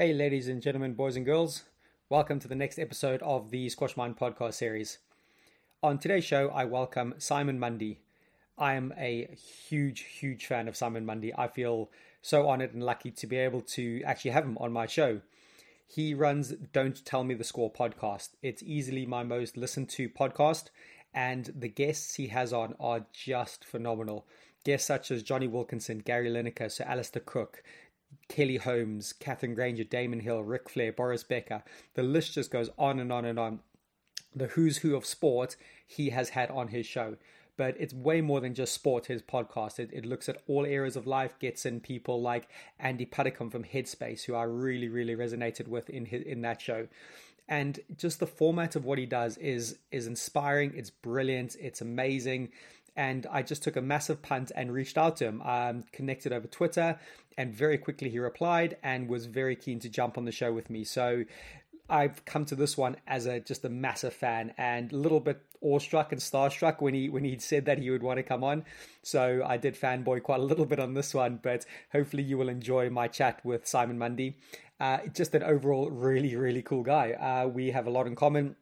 Hey, ladies and gentlemen, boys and girls. Welcome to the next episode of the Squash Mind podcast series. On today's show, I welcome Simon Mundie. I am a huge, huge fan of Simon Mundie. I feel so honored and lucky to be able to actually have him on my show. He runs Don't Tell Me the Score podcast. It's easily my most listened to podcast, and the guests he has on are just phenomenal. Guests such as Jonny Wilkinson, Gary Lineker, Sir Alastair Cook, Kelly Holmes, Katherine Grainger, Damon Hill, Ric Flair, Boris Becker. The list just goes on and on and on. The who's who of sport he has had on his show. But it's way more than just sport, his podcast. It, it looks at all areas of life, gets in people like Andy Puddicombe from Headspace, who I really, really resonated with in his, in that show and just the format of what he does is is inspiring it's brilliant it's amazing and I just took a massive punt and reached out to him. Um, connected over Twitter, and very quickly he replied and was very keen to jump on the show with me. So I've come to this one as a just a massive fan and a little bit awestruck and starstruck when he when he said that he would want to come on. So I did fanboy quite a little bit on this one, but hopefully you will enjoy my chat with Simon Mundie. Uh, just an overall really really cool guy. Uh, we have a lot in common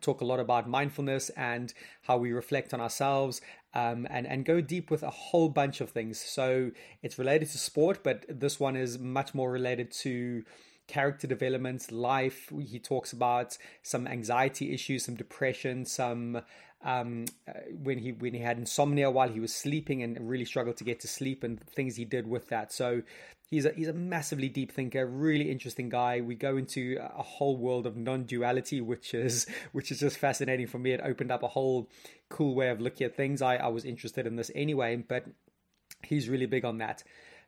talk a lot about mindfulness and how we reflect on ourselves um, and, and go deep with a whole bunch of things. So it's related to sport, but this one is much more related to character development, life. He talks about some anxiety issues, some depression, some um, uh, when he when he had insomnia while he was sleeping and really struggled to get to sleep and things he did with that. So he's a he's a massively deep thinker, really interesting guy. We go into a whole world of non-duality, which is which is just fascinating for me. It opened up a whole cool way of looking at things. I, I was interested in this anyway, but he's really big on that.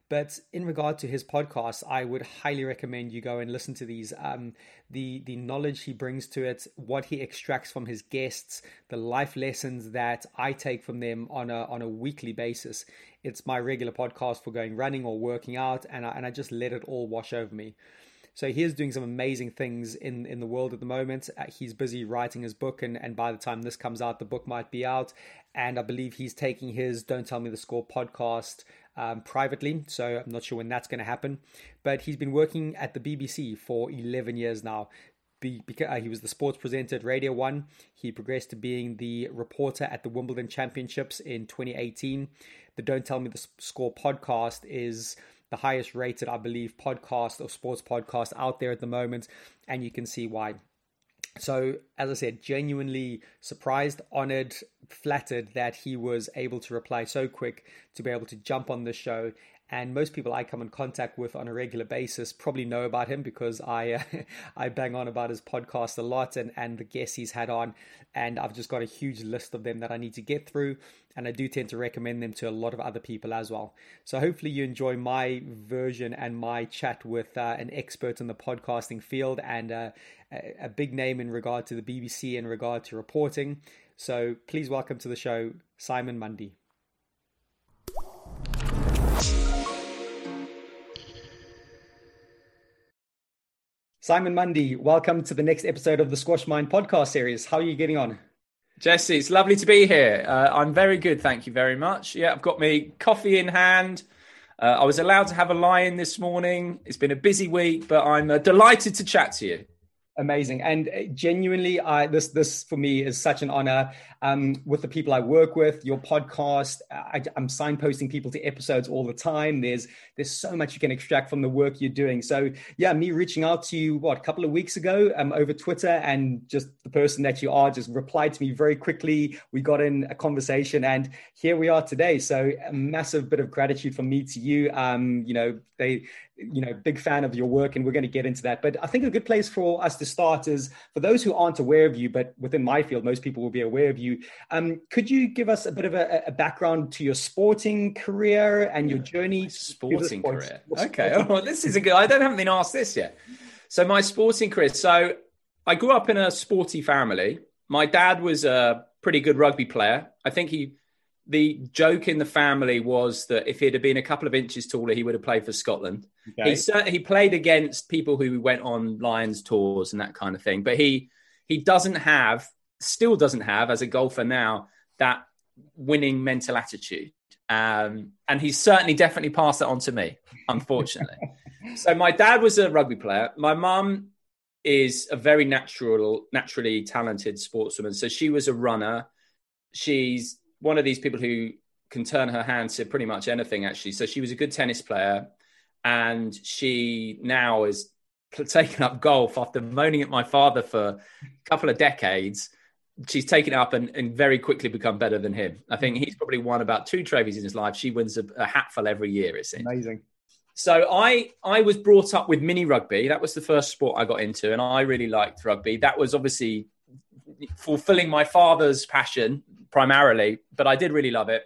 But in regard to his podcast, I would highly recommend you go and listen to these. Um, the the knowledge he brings to it, what he extracts from his guests, the life lessons that I take from them on a on a weekly basis. It's my regular podcast for going running or working out, and I, and I just let it all wash over me. So he is doing some amazing things in, in the world at the moment. Uh, he's busy writing his book, and, and by the time this comes out, the book might be out. And I believe he's taking his Don't Tell Me the Score podcast um, privately. So I'm not sure when that's going to happen. But he's been working at the BBC for 11 years now. Be, because, uh, he was the sports presenter at Radio 1. He progressed to being the reporter at the Wimbledon Championships in 2018. The Don't Tell Me the Score podcast is the highest rated, I believe, podcast or sports podcast out there at the moment, and you can see why. So, as I said, genuinely surprised, honored, flattered that he was able to reply so quick to be able to jump on the show and most people I come in contact with on a regular basis probably know about him because I uh, I bang on about his podcast a lot and and the guests he's had on, and I've just got a huge list of them that I need to get through, and I do tend to recommend them to a lot of other people as well. So hopefully you enjoy my version and my chat with uh, an expert in the podcasting field and uh, a big name in regard to the BBC in regard to reporting. So please welcome to the show Simon Mundie. Simon Mundie, welcome to the next episode of the Squash Mind podcast series. How are you getting on? Jesse, it's lovely to be here. Uh, I'm very good, thank you very much. Yeah, I've got me coffee in hand. Uh, I was allowed to have a lie in this morning. It's been a busy week, but I'm uh, delighted to chat to you amazing. And uh, genuinely i this this for me is such an honor um, with the people i work with your podcast. I, am signposting people to episodes all the time. There's there's so much you can extract from the work you're doing. So yeah me reaching out to you what a couple of weeks ago um, over twitter and just the person that you are just replied to me very quickly. We got in a conversation and here we are today. So a massive bit of gratitude from me to you. Um, you know they you know big fan of your work and we're going to get into that. But i think a good place for us to start is for those who aren't aware of you but within my field most people will be aware of you um, could you give us a bit of a, a background to your sporting career and your journey? Sporting career. okay. oh, this is a good i don't haven't been asked this yet. So my sporting career so i grew up in a sporty family. My dad was a pretty good rugby player. I think he the joke in the family was that if he'd have been a couple of inches taller, he would have played for Scotland. Okay. He he played against people who went on Lions tours and that kind of thing, but he he doesn't have, still doesn't have, as a golfer now, that winning mental attitude. Um, and he's certainly definitely passed that on to me, unfortunately. so my dad was a rugby player. My mum is a very natural, naturally talented sportswoman. So she was a runner. She's one of these people who can turn her hand to pretty much anything, actually. So she was a good tennis player, and she now is taken up golf after moaning at my father for a couple of decades. She's taken up and, and very quickly become better than him. I think he's probably won about two trophies in his life. She wins a, a hatful every year. It seems amazing. So I I was brought up with mini rugby. That was the first sport I got into, and I really liked rugby. That was obviously fulfilling my father's passion primarily, but I did really love it.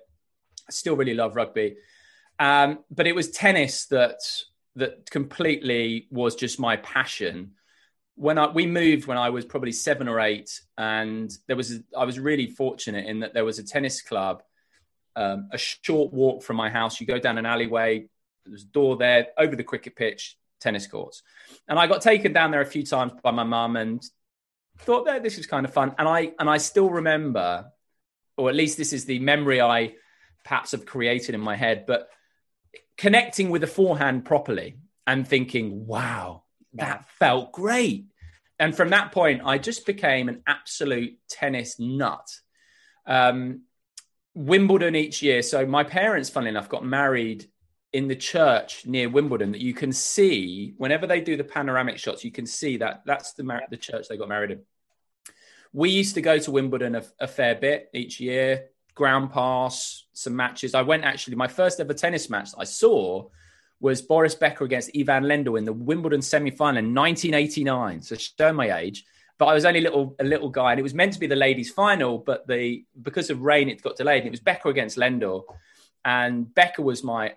I still really love rugby. Um, but it was tennis that that completely was just my passion. When I, we moved when I was probably seven or eight, and there was a, I was really fortunate in that there was a tennis club um, a short walk from my house. You go down an alleyway, there's a door there, over the cricket pitch, tennis courts. And I got taken down there a few times by my mum and thought that this was kind of fun. And I and I still remember or at least this is the memory I perhaps have created in my head, but connecting with the forehand properly and thinking, wow, that felt great. And from that point, I just became an absolute tennis nut. Um, Wimbledon each year. So my parents, funnily enough, got married in the church near Wimbledon that you can see whenever they do the panoramic shots, you can see that that's the, mar- the church they got married in. We used to go to Wimbledon a, a fair bit each year, ground pass, some matches. I went actually, my first ever tennis match I saw was Boris Becker against Ivan Lendl in the Wimbledon semi-final in 1989. So show my age, but I was only a little a little guy, and it was meant to be the ladies' final, but the because of rain it got delayed. And it was Becker against Lendl, and Becker was my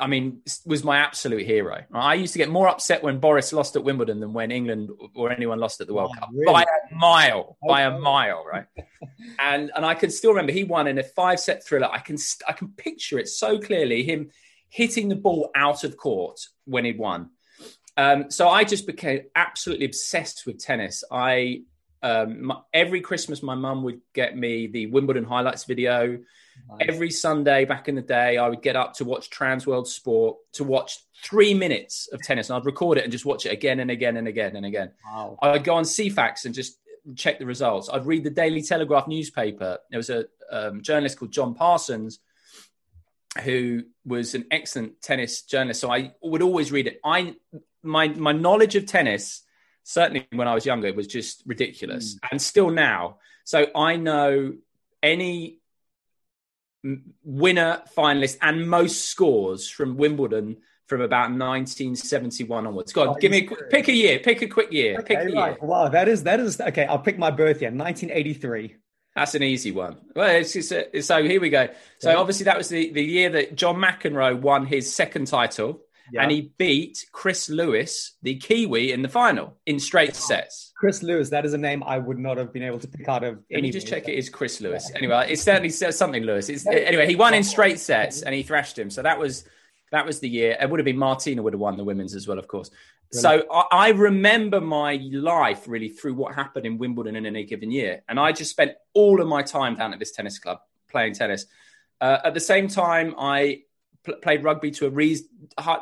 I mean, was my absolute hero. I used to get more upset when Boris lost at Wimbledon than when England or anyone lost at the World oh, Cup really? Mile, by a mile, right? and and I can still remember he won in a five set thriller. I can I can picture it so clearly. Him hitting the ball out of court when he won. Um, so I just became absolutely obsessed with tennis. I um, my, every Christmas, my mum would get me the Wimbledon highlights video. Nice. Every Sunday back in the day, I would get up to watch Transworld Sport to watch three minutes of tennis, and I'd record it and just watch it again and again and again and again. Wow. I'd go on Ceefax and just check the results. I'd read the Daily Telegraph newspaper. There was a um, journalist called John Parsons who was an excellent tennis journalist. So I would always read it. I my my knowledge of tennis certainly when I was younger, was just ridiculous, mm. and still now. So I know any winner, finalist, and most scores from Wimbledon from about 1971 onwards. God, give me a, pick a year, pick a quick year, okay, pick a right. year. Wow, that is that is okay. I'll pick my birth year, 1983. That's an easy one. Well, it's, it's a, so here we go. So yeah. obviously that was the, the year that John McEnroe won his second title yeah. and he beat Chris Lewis, the Kiwi, in the final in straight sets. Chris Lewis, that is a name I would not have been able to pick out of. Can you just check it is Chris Lewis? Yeah. Anyway, it certainly says something Lewis. It's, anyway, he won in straight sets and he thrashed him. So that was that was the year. It would have been Martina would have won the women's as well, of course. Brilliant. So I, I, remember my life really through what happened in Wimbledon in any given year, and I just spent all of my time down at this tennis club playing tennis. Uh, at the same time, I pl- played rugby to a re-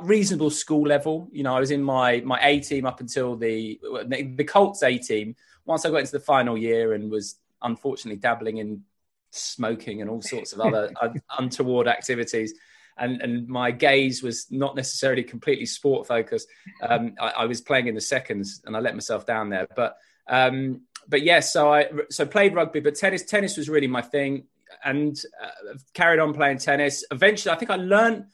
reasonable school level. You know, I was in my my A team up until the the Colts A team. Once I got into the final year and was unfortunately dabbling in smoking and all sorts of other untoward activities. And, and my gaze was not necessarily completely sport focused. Um, I, I, was playing in the seconds and I let myself down there. But um, but yes, so I so played rugby, but tennis tennis was really my thing and uh, carried on playing tennis. Eventually, I think I learned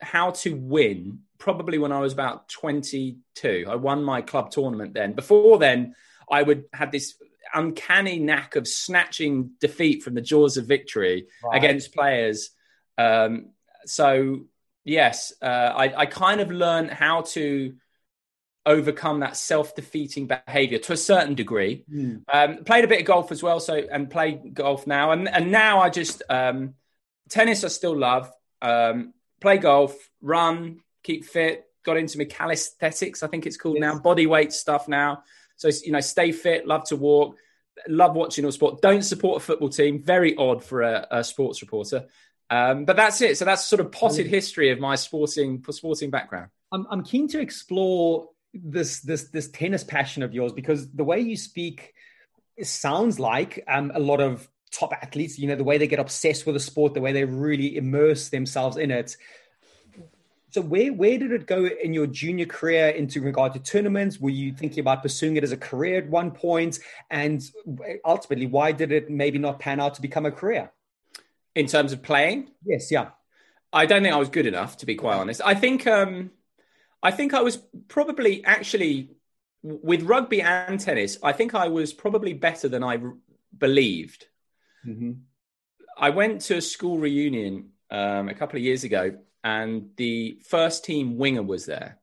how to win probably when I was about 22. I won my club tournament then. Before then, I would have this uncanny knack of snatching defeat from the jaws of victory right. against players. Um, so yes, uh, I, I, kind of learned how to overcome that self-defeating behavior to a certain degree. Mm. Um, played a bit of golf as well, so and play golf now, and and now I just um, tennis I still love. Um, play golf, run, keep fit. Got into my calisthenics, I think it's called yes. now, body weight stuff now. So you know, stay fit, love to walk, love watching all sport. Don't support a football team. Very odd for a, a sports reporter. Um, but that's it. So that's sort of potted history of my sporting sporting background. I'm, I'm keen to explore this this this tennis passion of yours because the way you speak sounds like um, a lot of top athletes you know the way they get obsessed with a the sport the way they really immerse themselves in it. So where where did it go in your junior career into regard to tournaments? Were you thinking about pursuing it as a career at one point? And ultimately why did it maybe not pan out to become a career in terms of playing yes yeah i don't think i was good enough to be quite honest i think um I think I was probably actually with rugby and tennis. I think I was probably better than I r- believed. Mm-hmm. I went to a school reunion um, a couple of years ago, and the first team winger was there,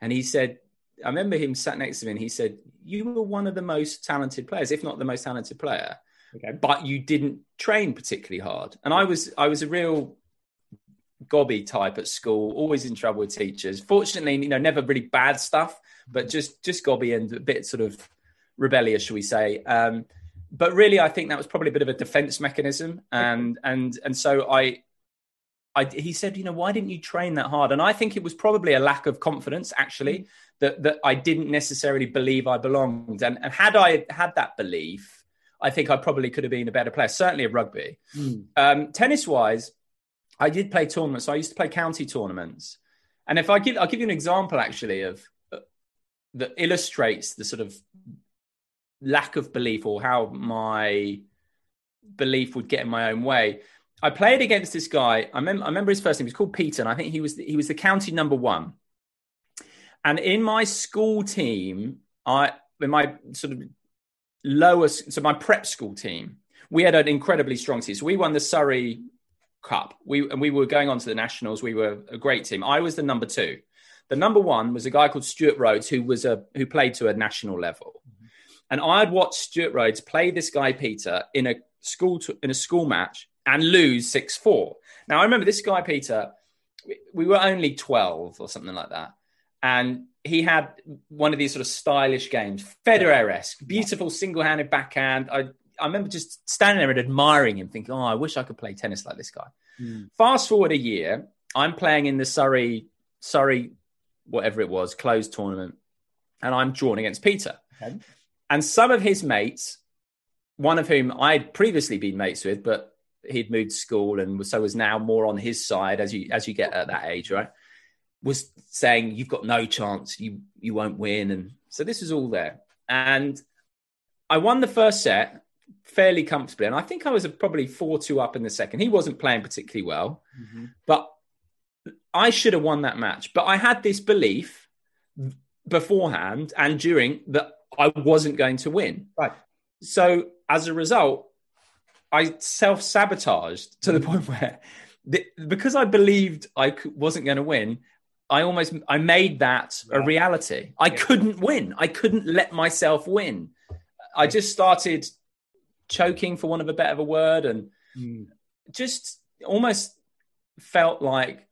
and he said, "I remember him sat next to me, and he said." You were one of the most talented players, if not the most talented player, okay. but you didn't train particularly hard. And I was, I was a real gobby type at school, always in trouble with teachers. Fortunately, you know, never really bad stuff, but just just gobby and a bit sort of rebellious, shall we say? Um, but really, I think that was probably a bit of a defense mechanism, and and and so I. I, he said, you know, why didn't you train that hard? And I think it was probably a lack of confidence, actually, that that I didn't necessarily believe I belonged. And, and had I had that belief, I think I probably could have been a better player, certainly at rugby. Mm. Um, tennis wise, I did play tournaments. So I used to play county tournaments. And if I give, I'll give you an example actually of uh, that illustrates the sort of lack of belief or how my belief would get in my own way. I played against this guy. I, mem- I remember his first name. He was called Peter, and I think he was the, he was the county number one. And in my school team, I in my sort of lowest, so my prep school team, we had an incredibly strong team. So we won the Surrey cup. We and we were going on to the nationals. We were a great team. I was the number two. The number one was a guy called Stuart Rhodes, who was a who played to a national level. Mm-hmm. And I'd watched Stuart Rhodes play this guy Peter in a school to, in a school match and lose six four. Now I remember this guy Peter. We were only twelve or something like that, and he had one of these sort of stylish games, Federer-esque, beautiful single-handed backhand. I I remember just standing there and admiring him, thinking, "Oh, I wish I could play tennis like this guy." Mm. Fast forward a year, I'm playing in the Surrey Surrey whatever it was closed tournament, and I'm drawn against Peter. Okay. And some of his mates, one of whom I'd previously been mates with, but he'd moved school and so was now more on his side as you as you get at that age, right? Was saying you've got no chance, you you won't win, and so this was all there. And I won the first set fairly comfortably, and I think I was probably four two up in the second. He wasn't playing particularly well, mm-hmm. but I should have won that match. But I had this belief beforehand and during that I wasn't going to win. Right. So as a result, I self sabotaged to the point where, the, because I believed I wasn't going to win, I almost I made that a reality. I yeah. couldn't win. I couldn't let myself win. I just started choking, for want of a better of a word, and mm. just almost felt like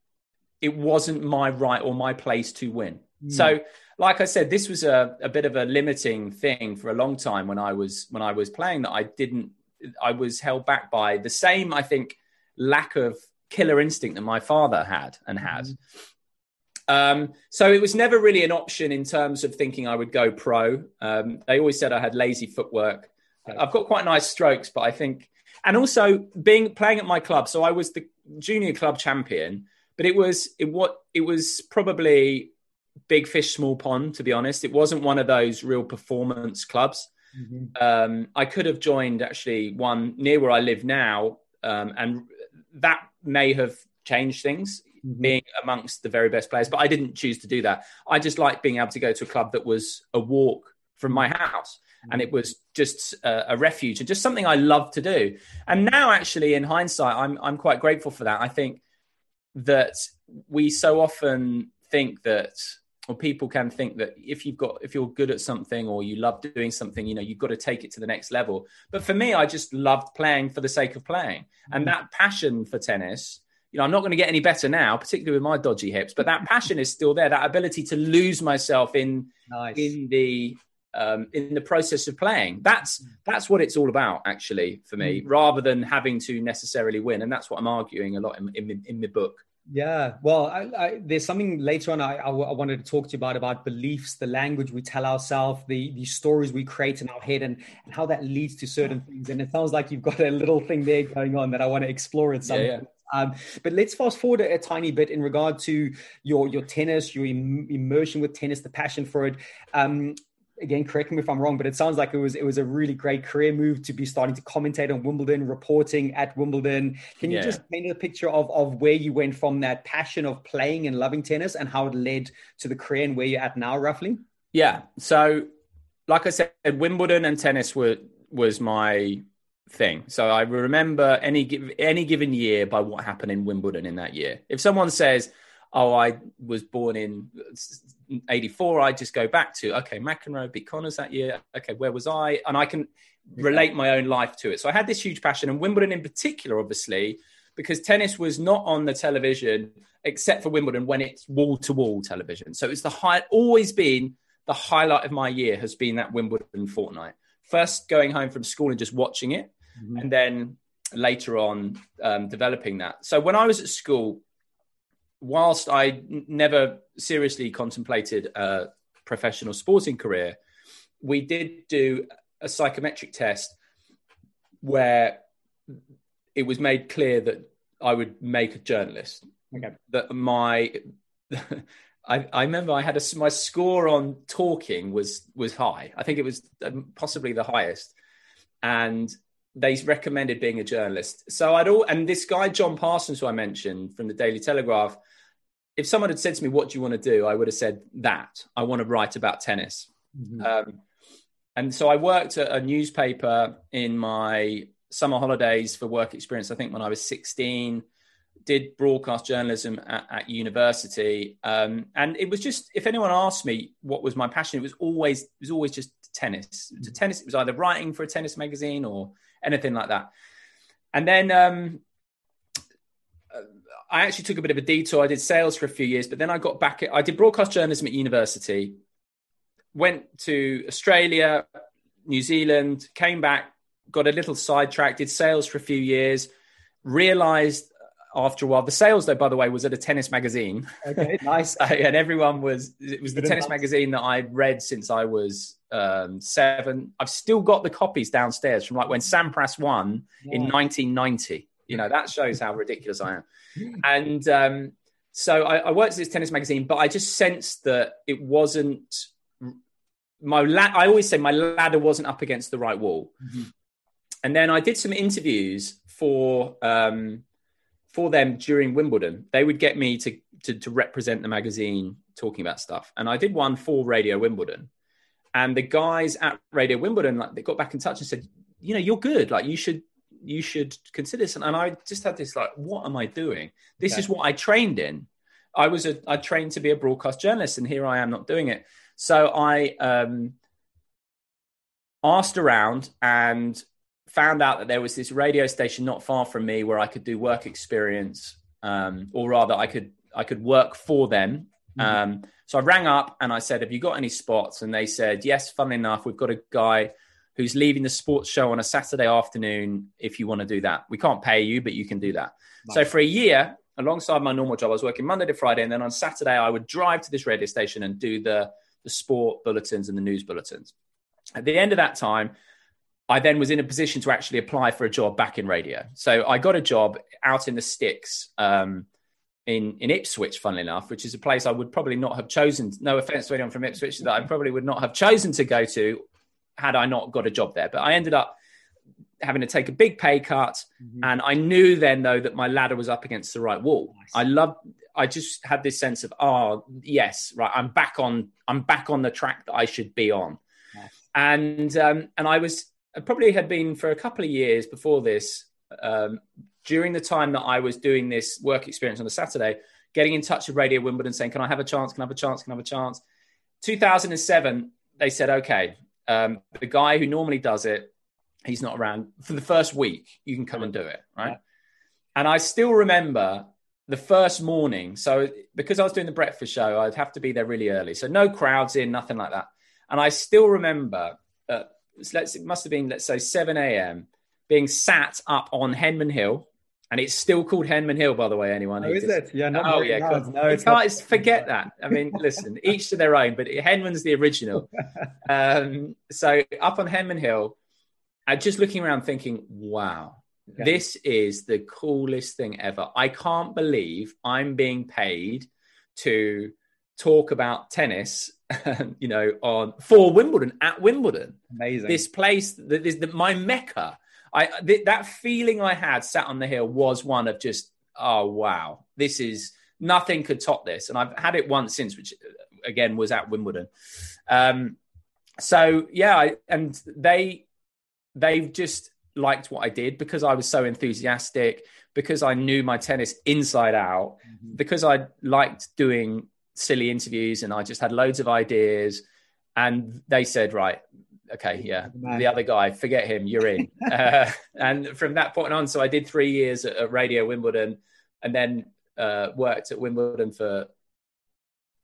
it wasn't my right or my place to win. Mm. So, like I said, this was a, a bit of a limiting thing for a long time when I was when I was playing that I didn't I was held back by the same, I think, lack of killer instinct that my father had and has. Mm. Um, so it was never really an option in terms of thinking I would go pro. Um, they always said I had lazy footwork. I've got quite nice strokes, but I think, and also being playing at my club. So I was the junior club champion, but it was it what it was probably big fish, small pond. To be honest, it wasn't one of those real performance clubs. Mm-hmm. Um, I could have joined actually one near where I live now, um, and that may have changed things. Being amongst the very best players, but I didn't choose to do that. I just liked being able to go to a club that was a walk from my house and it was just a, a, refuge and just something I loved to do. And now, actually, in hindsight, I'm I'm quite grateful for that. I think that we so often think that, or people can think that if you've got if you're good at something or you love doing something, you know, you've got to take it to the next level. But for me, I just loved playing for the sake of playing, and mm-hmm. that passion for tennis you know, I'm not going to get any better now, particularly with my dodgy hips, but that passion is still there. That ability to lose myself in nice. in the um, in the process of playing. That's that's what it's all about, actually, for me, mm. rather than having to necessarily win. And that's what I'm arguing a lot in in, in the book. Yeah, well, I, I, there's something later on I, I, wanted to talk to you about about beliefs, the language we tell ourselves, the the stories we create in our head, and and how that leads to certain things. And it sounds like you've got a little thing there going on that I want to explore at some. Yeah, yeah. Um, but let's fast forward a, a, tiny bit in regard to your your tennis, your Im- immersion with tennis, the passion for it. Um, again, correct me if I'm wrong, but it sounds like it was it was a really great career move to be starting to commentate on Wimbledon, reporting at Wimbledon. Can you yeah. just paint a picture of of where you went from that passion of playing and loving tennis and how it led to the career and where you're at now, roughly? Yeah. So, like I said, Wimbledon and tennis were was my thing. So I remember any any given year by what happened in Wimbledon in that year. If someone says, "Oh, I was born in 84, I just go back to, okay, McEnroe beat Connors that year. Okay, where was I? And I can relate my own life to it. So I had this huge passion, and Wimbledon in particular, obviously, because tennis was not on the television except for Wimbledon when it's wall to wall television. So it's the high, always been the highlight of my year has been that Wimbledon fortnight. First going home from school and just watching it, mm-hmm. and then later on um, developing that. So when I was at school, whilst I n- never seriously contemplated a professional sporting career, we did do a psychometric test where it was made clear that I would make a journalist. Okay. That my I, I, remember I had a my score on talking was was high. I think it was um, possibly the highest, and they recommended being a journalist. So I'd all and this guy John Parsons, who I mentioned from the Daily Telegraph, if someone had said to me, "What do you want to do?" I would have said that I want to write about tennis. Mm-hmm. Um, and so I worked at a newspaper in my summer holidays for work experience. I think when I was 16, did broadcast journalism at, at university, um, and it was just if anyone asked me what was my passion, it was always it was always just tennis. It was tennis. It was either writing for a tennis magazine or anything like that. And then um, I actually took a bit of a detour. I did sales for a few years, but then I got back. I did broadcast journalism at university. Went to Australia, New Zealand, came back, got a little sidetracked, did sales for a few years, realized after a while, the sales though, by the way, was at a tennis magazine. Okay, nice. and everyone was, it was the tennis magazine that I'd read since I was um, seven. I've still got the copies downstairs from like when Sampras won yeah. in 1990. You know, that shows how ridiculous I am. And um, so I, I worked at this tennis magazine, but I just sensed that it wasn't my la- I always say my ladder wasn't up against the right wall. Mm-hmm. And then I did some interviews for um, for them during Wimbledon. They would get me to, to, to represent the magazine talking about stuff, and I did one for Radio Wimbledon. And the guys at Radio Wimbledon, like, they got back in touch and said, you know, you're good. Like you should you should consider this. And I just had this like, what am I doing? This okay. is what I trained in. I was a I trained to be a broadcast journalist, and here I am not doing it. So I um, asked around and found out that there was this radio station not far from me where I could do work experience, um, or rather, I could I could work for them. Mm-hmm. Um, so I rang up and I said, "Have you got any spots?" And they said, "Yes." Funnily enough, we've got a guy who's leaving the sports show on a Saturday afternoon. If you want to do that, we can't pay you, but you can do that. Nice. So for a year, alongside my normal job, I was working Monday to Friday, and then on Saturday I would drive to this radio station and do the the sport bulletins and the news bulletins. At the end of that time, I then was in a position to actually apply for a job back in radio. So I got a job out in the sticks um, in, in Ipswich, funnily enough, which is a place I would probably not have chosen. No offense to anyone from Ipswich, that I probably would not have chosen to go to had I not got a job there. But I ended up having to take a big pay cut. Mm-hmm. And I knew then, though, that my ladder was up against the right wall. Nice. I loved, I just had this sense of, oh, yes, right, I'm back on, I'm back on the track that I should be on. Nice. And, um, and I was, I probably had been for a couple of years before this, um, during the time that I was doing this work experience on the Saturday, getting in touch with Radio Wimbledon saying, Can I have a chance? Can I have a chance? Can I have a chance? 2007, they said, Okay, um, the guy who normally does it, he's not around for the first week. You can come and do it. Right. Yeah. And I still remember the first morning. So, because I was doing the breakfast show, I'd have to be there really early. So, no crowds in, nothing like that. And I still remember that let's it must have been let's say 7 a.m. being sat up on Henman Hill, and it's still called Henman Hill, by the way. Anyone? Oh, is it? Yeah. No, oh, yeah. No, no it's not. forget that. I mean, listen, each to their own, but Henman's the original. um, so up on Henman Hill, and just looking around, thinking, "Wow, okay. this is the coolest thing ever." I can't believe I'm being paid to talk about tennis you know, on for Wimbledon at Wimbledon. Amazing. This place, that is the, my mecca. I th- that feeling I had sat on the hill was one of just, oh wow, this is nothing could top this. And I've had it once since, which again was at Wimbledon. Um, so yeah, I, and they they've just liked what I did because I was so enthusiastic, because I knew my tennis inside out, mm-hmm. because I liked doing silly interviews and I just had loads of ideas. And they said, right, okay, yeah, the other guy, forget him, you're in. uh, and from that point on, so I did three years at, at Radio Wimbledon and then uh, worked at Wimbledon for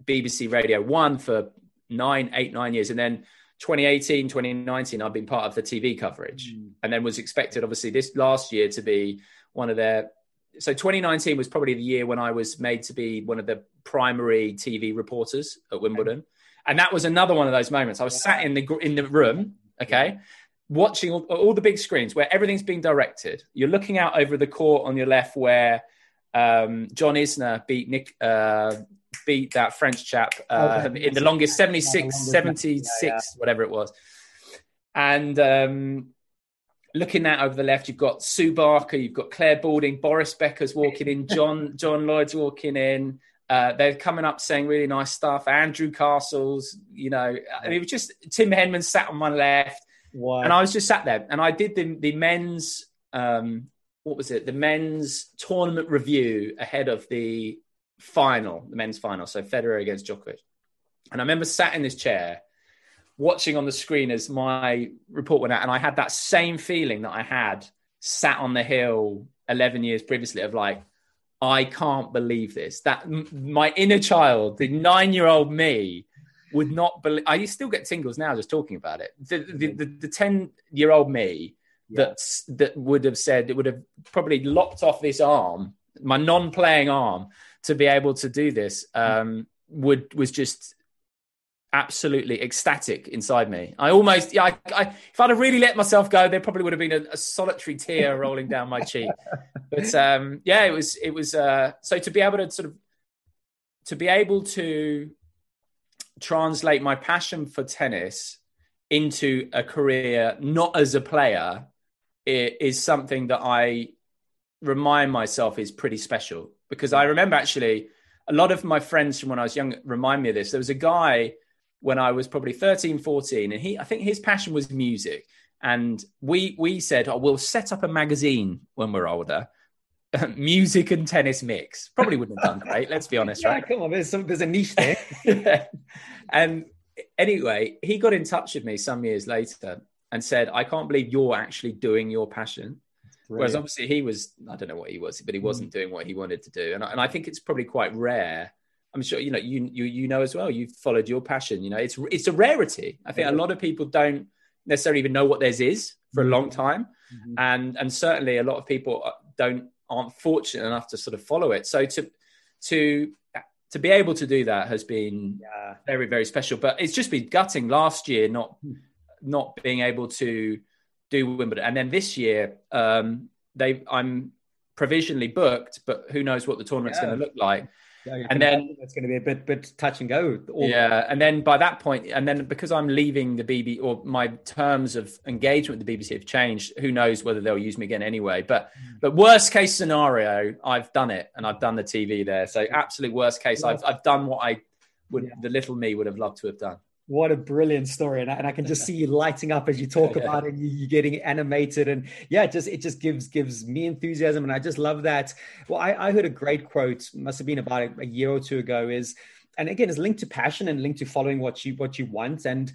BBC Radio One for nine, eight, nine years. And then 2018, 2019, I've been part of the TV coverage mm. and then was expected, obviously, this last year to be one of their so 2019 was probably the year when I was made to be one of the primary TV reporters at Wimbledon, okay. And that was another one of those moments. I was sat in the in the room, okay, watching all, all, the big screens where everything's being directed. You're looking out over the court on your left where um, John Isner beat Nick. Uh, beat that French chap uh, okay. in the longest 76, 76, yeah, yeah. whatever it was. And um, looking at over the left, you've got Sue Barker, you've got Clare Balding, Boris Becker's walking in, John John Lloyd's walking in. Uh, they're coming up saying really nice stuff. Andrew Castles, you know, it was just Tim Henman sat on my left, wow. and I was just sat there, and I did the the men's um, what was it? The men's tournament review ahead of the final, the men's final. So Federer against Djokovic. And I remember sat in this chair watching on the screen as my report went out, and I had that same feeling that I had sat on the hill 11 years previously of like, I can't believe this. That m- my inner child, the nine year old me, would not believe. I still get tingles now just talking about it. The 10 year old me yeah. that, that would have said, it would have probably lopped off this arm, my non playing arm, to be able to do this, um, would was just absolutely ecstatic inside me. I almost, yeah, I, I, if I'd have really let myself go, there probably would have been a, a solitary tear rolling down my cheek. But um, yeah, it was, it was. Uh, so to be able to sort of, to be able to translate my passion for tennis into a career, not as a player, is something that I remind myself is pretty special. Because I remember actually, a lot of my friends from when I was young remind me of this. There was a guy when I was probably 13, 14. And he, I think his passion was music. And we, we said, oh, we'll set up a magazine when we're older. music and tennis mix. Probably wouldn't have done great. Let's be honest, yeah, right? Come on, there's some, there's a niche there. yeah. And anyway, he got in touch with me some years later and said, I can't believe you're actually doing your passion. Whereas obviously he was, I don't know what he was, but he hmm. wasn't mm. doing what he wanted to do. And I, and I think it's probably quite rare I'm sure you know you you you know as well. You've followed your passion. You know, it's it's a rarity. I think yeah. a lot of people don't necessarily even know what theirs is for a long mm-hmm. time, mm-hmm. and and certainly a lot of people uh, don't aren't fortunate enough to sort of follow it. So to to to be able to do that has been yeah. very very special. But it's just been gutting last year not hmm. not being able to do Wimbledon, and then this year um, they I'm provisionally booked, but who knows what the tournament's yeah. going to look like. Yeah, and then it's going to be a bit bit touch and go. yeah, and then by that point, and then because I'm leaving the BBC or my terms of engagement with the BBC have changed, who knows whether they'll use me again anyway. But mm. but worst case scenario, I've done it and I've done the TV there. So absolute worst case. I've I've done what I would yeah. the little me would have loved to have done. What a brilliant story, and I, and I can just see you lighting up as you talk yeah. about it. You, are getting animated, and yeah, it just it just gives gives me enthusiasm, and I just love that. Well, I, I heard a great quote, must have been about a, a year or two ago, is, and again, it's linked to passion and linked to following what you what you want, and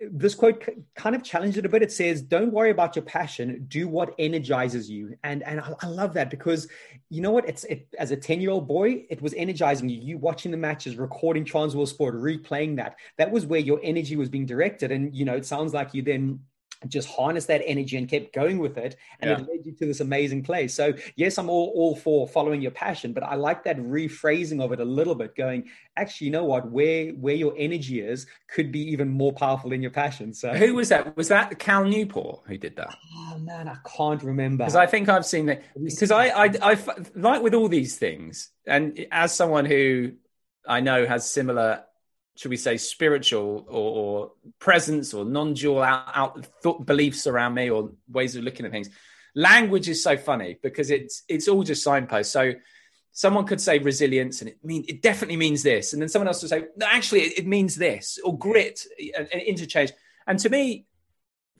this quote kind of challenged it a bit. It says, "Don't worry about your passion. Do what energizes you." And and I, I love that because you know what? It's it, as a ten year old boy, it was energizing you. You watching the matches, recording Transworld Sport, replaying that. That was where your energy was being directed. And you know, it sounds like you then just harnessed that energy and kept going with it and yeah. it led you to this amazing place. So yes i'm all, all for following your passion but i like that rephrasing of it a little bit going actually you know what? Where where your energy is could be even more powerful than your passion. So who was that? Was that cal newport who did that? Oh man i can't remember. Because i think i've seen that. Because I, I i like with all these things and as someone who i know has similar should we say, spiritual or, or presence or non-dual out, out thought, beliefs around me or ways of looking at things. Language is so funny because it's it's all just signposts. So someone could say resilience and it mean it definitely means this, and then someone else would say no, actually it, it means this or grit and, and, interchange. And to me,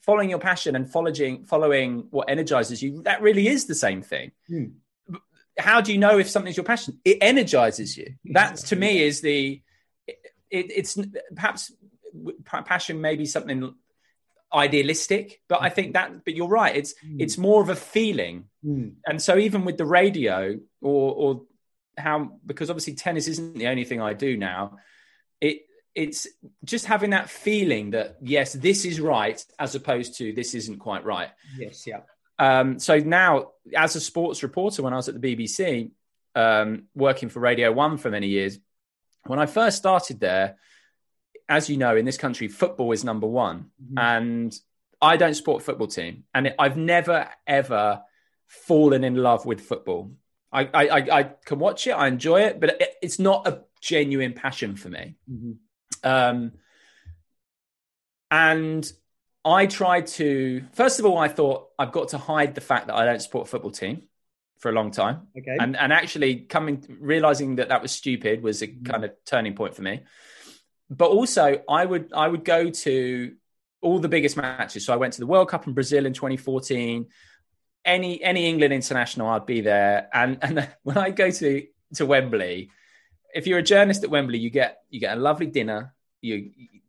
following your passion and following following what energizes you, that really is the same thing. Hmm. How do you know if something's your passion? It energizes you. That to me is the it, it's perhaps passion may be something idealistic but i think that but you're right it's mm. it's more of a feeling mm. and so even with the radio or or how because obviously tennis isn't the only thing i do now it it's just having that feeling that yes this is right as opposed to this isn't quite right yes yeah um, so now as a sports reporter when i was at the bbc um, working for radio one for many years when I first started there, as you know, in this country, football is number one. Mm-hmm. And I don't support a football team. And I've never, ever fallen in love with football. I, I, I can watch it, I enjoy it, but it, it's not a genuine passion for me. Mm-hmm. Um, and I tried to, first of all, I thought I've got to hide the fact that I don't support a football team for a long time. Okay. And and actually coming realizing that that was stupid was a mm-hmm. kind of turning point for me. But also I would I would go to all the biggest matches. So I went to the World Cup in Brazil in 2014. any any England international, I'd be there. And and when I go to to Wembley, if you're a journalist at Wembley, you get you get a lovely dinner, you, you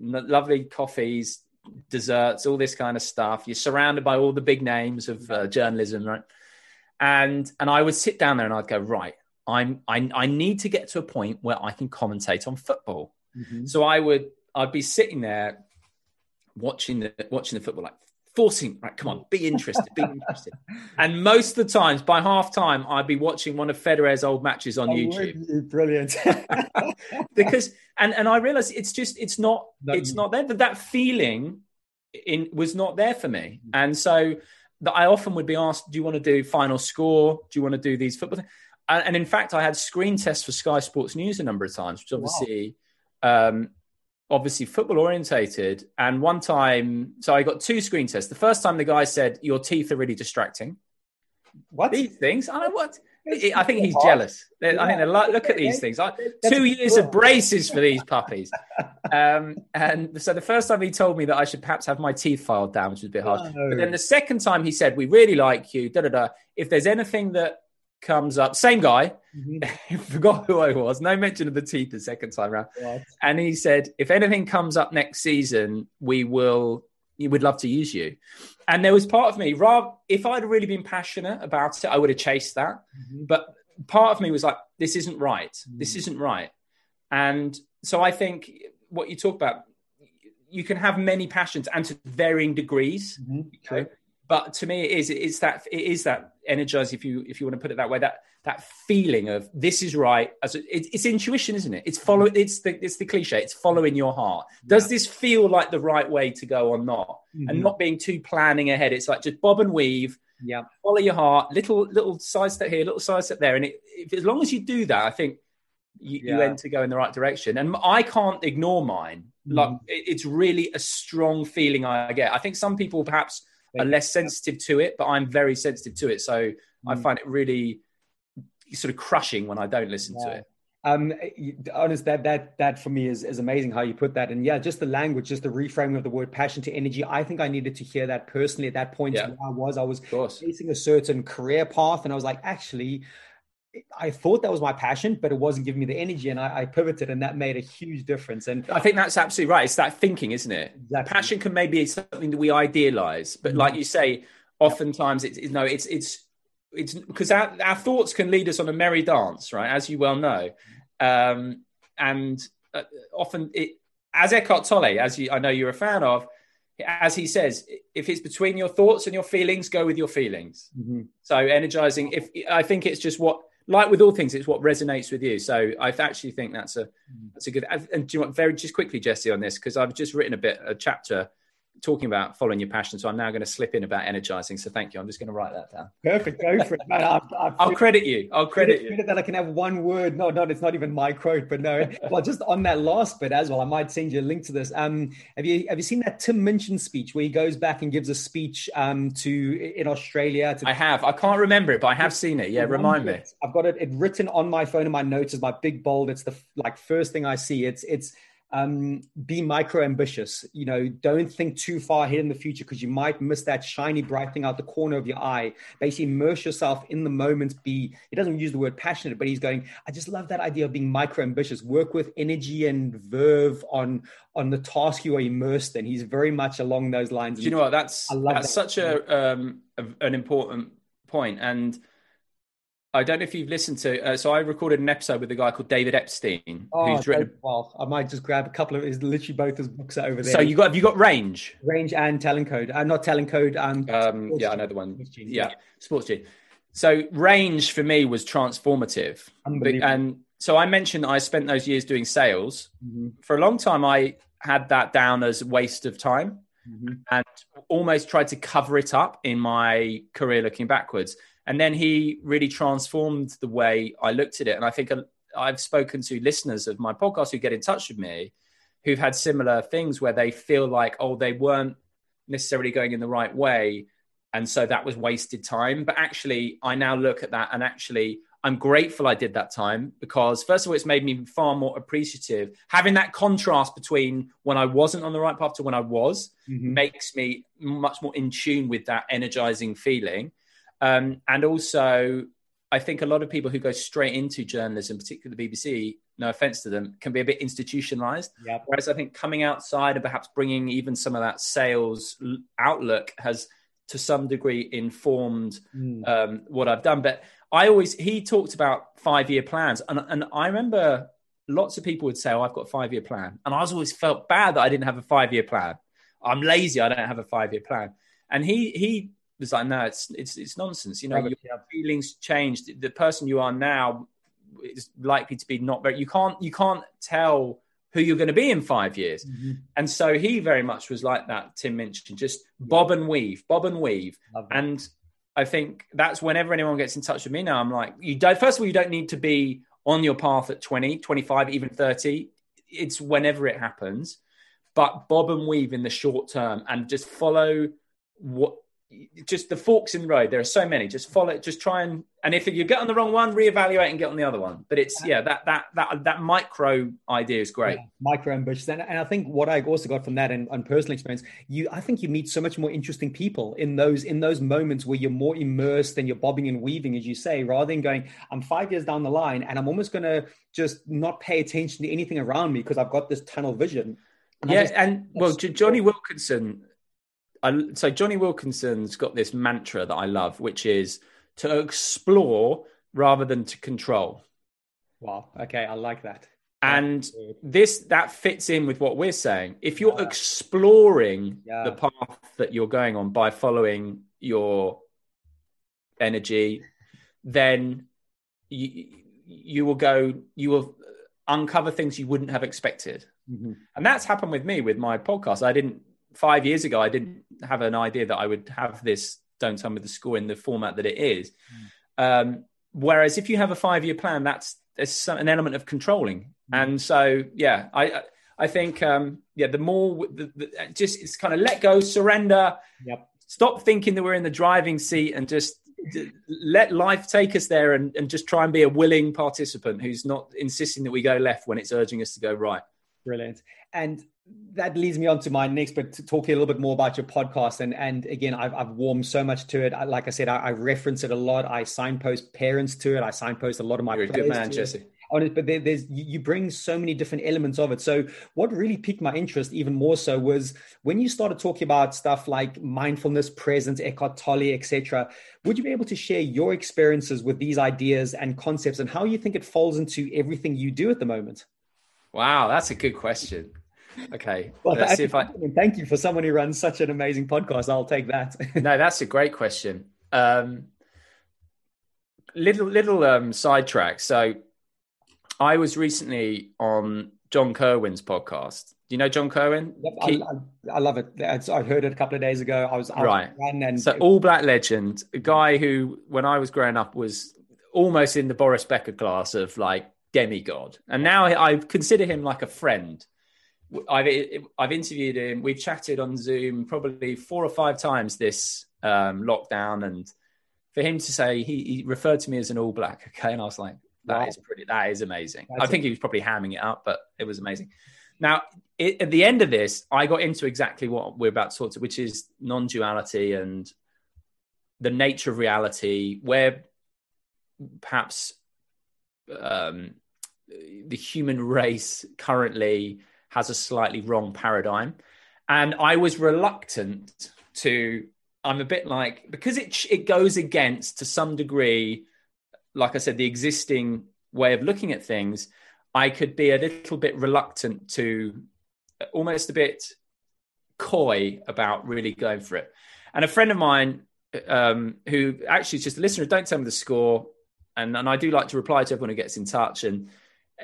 lovely coffees, desserts, all this kind of stuff. You're surrounded by all the big names of uh, journalism, right? And and I would sit down there and I'd go, right, I'm I, I need to get to a point where I can commentate on football. Mm-hmm. So I would I'd be sitting there watching the watching the football like forcing right come on be interested be interested and most of the times by half time i'd be watching one of federer's old matches on oh, youtube brilliant because and and i realized it's just it's not it's not there that that feeling in was not there for me mm-hmm. and so that i often would be asked do you want to do final score do you want to do these football things? And, and in fact i had screen tests for sky sports news a number of times which obviously wow. um, obviously football orientated. And one time, so I got two screen tests. The first time the guy said, Your teeth are really distracting. What? These things? I know what. I think he's jealous. I think like, look at these things. two years of braces for these puppies. Um, and so the first time he told me that I should perhaps have my teeth filed down, which was a bit harsh. No. But then the second time he said, "We really like you." Da da da. If there's anything that comes up. Same guy. Mm-hmm. forgot who I was. No mention of the teeth the second time around. And he said, if anything comes up next season, we will. We would love to use you. And there was part of me, Rob, if I'd really been passionate about it, I would have chased that. Mm-hmm. But part of me was like, this isn't right. Mm-hmm. This isn't right. And so I think what you talk about, you can have many passions and to varying degrees. Mm-hmm but to me it is it's that it is that energize if you if you want to put it that way that that feeling of this is right as it, it's intuition isn't it it's follow it's the it's the cliche it's following your heart does yeah. this feel like the right way to go or not mm-hmm. and not being too planning ahead it's like just bob and weave yeah follow your heart little little side step here little side step there and it, if, as long as you do that i think you, yeah. you end to go in the right direction and i can't ignore mine mm-hmm. like it, it's really a strong feeling i get i think some people perhaps are less sensitive to it, but I'm very sensitive to it. So mm. I find it really sort of crushing when I don't listen yeah. to it. Um, honest, that that that for me is is amazing how you put that, and yeah, just the language, just the reframing of the word passion to energy. I think I needed to hear that personally at that point. Yeah. I was, I was facing a certain career path, and I was like, actually, I thought that was my passion, but it wasn't giving me the energy, and I, I, pivoted, and that made a huge difference. And I think that's absolutely right. It's that thinking, isn't it? Exactly. Passion can maybe be something that we idealize, but mm-hmm. like you say, oftentimes it's, it's no, it's it's it's because our, our thoughts can lead us on a merry dance, right? As you well know, um, and uh, often it, as Eckhart Tolle, as you, I know you're a fan of, as he says, if it's between your thoughts and your feelings, go with your feelings. Mm-hmm. So energizing. If I think it's just what like with all things, it's what resonates with you. So I actually think that's a that's a good. And do you want very just quickly, Jesse, on this because I've just written a bit a chapter talking about following your passion. So I'm now going to slip in about energizing. So thank you. I'm just going to write that down. Perfect. Go for it, man. i will credit you. I'll credit, credit you. That I can have one word. No, no, it's not even my quote, but no. well, just on that last bit as well, I might send you a link to this. Um, have you have you seen that Tim Minchin speech where he goes back and gives a speech um to in Australia? To, I have. I can't remember it, but I have seen it. Yeah, remind me. I've got it, it written on my phone in my notes as my big bold. It's the like first thing I see. It's it's um, be micro ambitious. You know, don't think too far ahead in the future because you might miss that shiny bright thing out the corner of your eye. Basically, immerse yourself in the moment. Be he doesn't use the word passionate, but he's going. I just love that idea of being micro ambitious. Work with energy and verve on on the task you are immersed in. He's very much along those lines. Do you know what? That's that's that. such a, um, a an important point and I don't know if you've listened to. Uh, so I recorded an episode with a guy called David Epstein, oh, who's written. Well, I might just grab a couple of his literally both his books over there. So you got have you got Range? Range and Talent Code. I'm uh, not Talent Code. Um, um yeah, I know the one. Sports yeah, Sports Gene. So Range for me was transformative, and so I mentioned that I spent those years doing sales. Mm-hmm. For a long time, I had that down as waste of time, mm-hmm. and almost tried to cover it up in my career looking backwards and then he really transformed the way I looked at it. And I think I've spoken to listeners of my podcast who get in touch with me who've had similar things where they feel like, oh, they weren't necessarily going in the right way. And so that was wasted time. But actually, I now look at that and actually, I'm grateful I did that time because, first of all, it's made me far more appreciative. Having that contrast between when I wasn't on the right path to when I was mm-hmm. makes me much more in tune with that energizing feeling. Um, and also, I think a lot of people who go straight into journalism, particularly the BBC, no offense to them, can be a bit institutionalized. Yep. Whereas I think coming outside and perhaps bringing even some of that sales outlook has to some degree informed mm. um, what I've done. But I always, he talked about five year plans. And, and I remember lots of people would say, Oh, I've got a five year plan. And I was always felt bad that I didn't have a five year plan. I'm lazy. I don't have a five year plan. And he, he was like, no, it's, it's, it's nonsense. You know, your feelings changed. The person you are now is likely to be not very, you can't, you can't tell who you're going to be in five years. Mm-hmm. And so he very much was like that, Tim Minchin, just bob and weave, bob and weave. And I think that's whenever anyone gets in touch with me now, I'm like, you don't, first of all, you don't need to be on your path at 20, 25, even 30. It's whenever it happens. But bob and weave in the short term and just follow what just the forks in the road. There are so many. Just follow. Just try and and if you get on the wrong one, reevaluate and get on the other one. But it's yeah, that that that that micro idea is great. Yeah, micro ambitions, and, and I think what I also got from that and, and personal experience, you I think you meet so much more interesting people in those in those moments where you're more immersed and you're bobbing and weaving, as you say, rather than going, I'm five years down the line and I'm almost gonna just not pay attention to anything around me because I've got this tunnel vision. And yeah, just, and well, Jonny Wilkinson I, so Jonny Wilkinson's got this mantra that I love, which is to explore rather than to control. Wow. Okay, I like that. And this that fits in with what we're saying. If you're yeah. exploring yeah. the path that you're going on by following your energy, then you, you will go, you will uncover things you wouldn't have expected. Mm-hmm. And that's happened with me with my podcast. I didn't five years ago, I didn't have an idea that I would have this Don't Tell Me the Score in the format that it is. Mm. Um, whereas if you have a five year plan, that's there's an element of controlling. Mm. And so, yeah, I I think um, yeah, the more the, the, just it's kind of let go, surrender, yep. stop thinking that we're in the driving seat, and just let life take us there, and, and just try and be a willing participant who's not insisting that we go left when it's urging us to go right. Brilliant. And that leads me on to my next, but to talk a little bit more about your podcast. And and again, I've, I've warmed so much to it. I, like I said, I, I, reference it a lot. I signpost parents to it. I signpost a lot of my. You're a good man, Jesse. On it, but there, there's you bring so many different elements of it. So what really piqued my interest even more so was when you started talking about stuff like mindfulness, presence, Eckhart Tolle, etc. Would you be able to share your experiences with these ideas and concepts and how you think it falls into everything you do at the moment? Wow, that's a good question. Okay. Well, Let's see if I thank you for someone who runs such an amazing podcast. I'll take that. no, that's a great question. Um, little little um, sidetrack. So, I was recently on John Kirwan's podcast. Do you know John Kirwan? Yep, I, I, I, love it. I heard it a couple of days ago. I was, I right. and so all black legend, a guy who, when I was growing up, was almost in the Boris Becker class of like demigod, and now I consider him like a friend. I've I've interviewed him. We've chatted on Zoom probably four or five times this um, lockdown, and for him to say he, he, referred to me as an All Black, okay, and I was like, that wow. is pretty, that is amazing. That's I think it. he was probably hamming it up, but it was amazing. Now, it, at the end of this, I got into exactly what we're about to talk to, which is non-duality and the nature of reality, where perhaps um, the human race currently has a slightly wrong paradigm. And I was reluctant to, I'm a bit like, because it, it goes against to some degree, like I said, the existing way of looking at things, I could be a little bit reluctant to almost a bit coy about really going for it. And a friend of mine, um, who actually is just a listener, don't tell me the score. And, and I do like to reply to everyone who gets in touch. And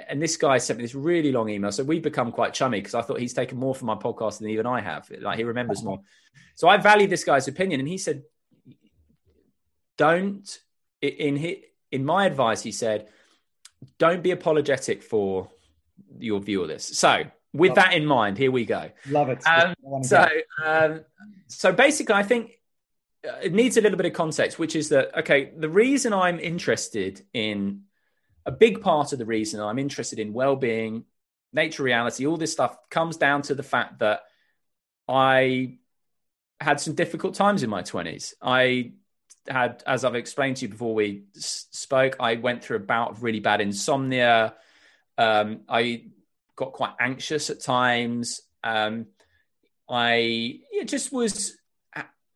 and this guy sent me this really long email. So we've become quite chummy because I thought he's taken more from my podcast than even I have. Like he remembers more. So I value this guy's opinion. And he said, don't, in, in my advice, he said, don't be apologetic for your view of this. So with Love that in mind, here we go. Love it. Um, so, um, so basically, I think it needs a little bit of context, which is that okay, the reason I'm interested in a big part of the reason I'm interested in well-being, nature reality, all this stuff comes down to the fact that I had some difficult times in my 20s. I had, as I've explained to you before we spoke, I went through a bout of really bad insomnia. Um, I got quite anxious at times. Um, I it just was,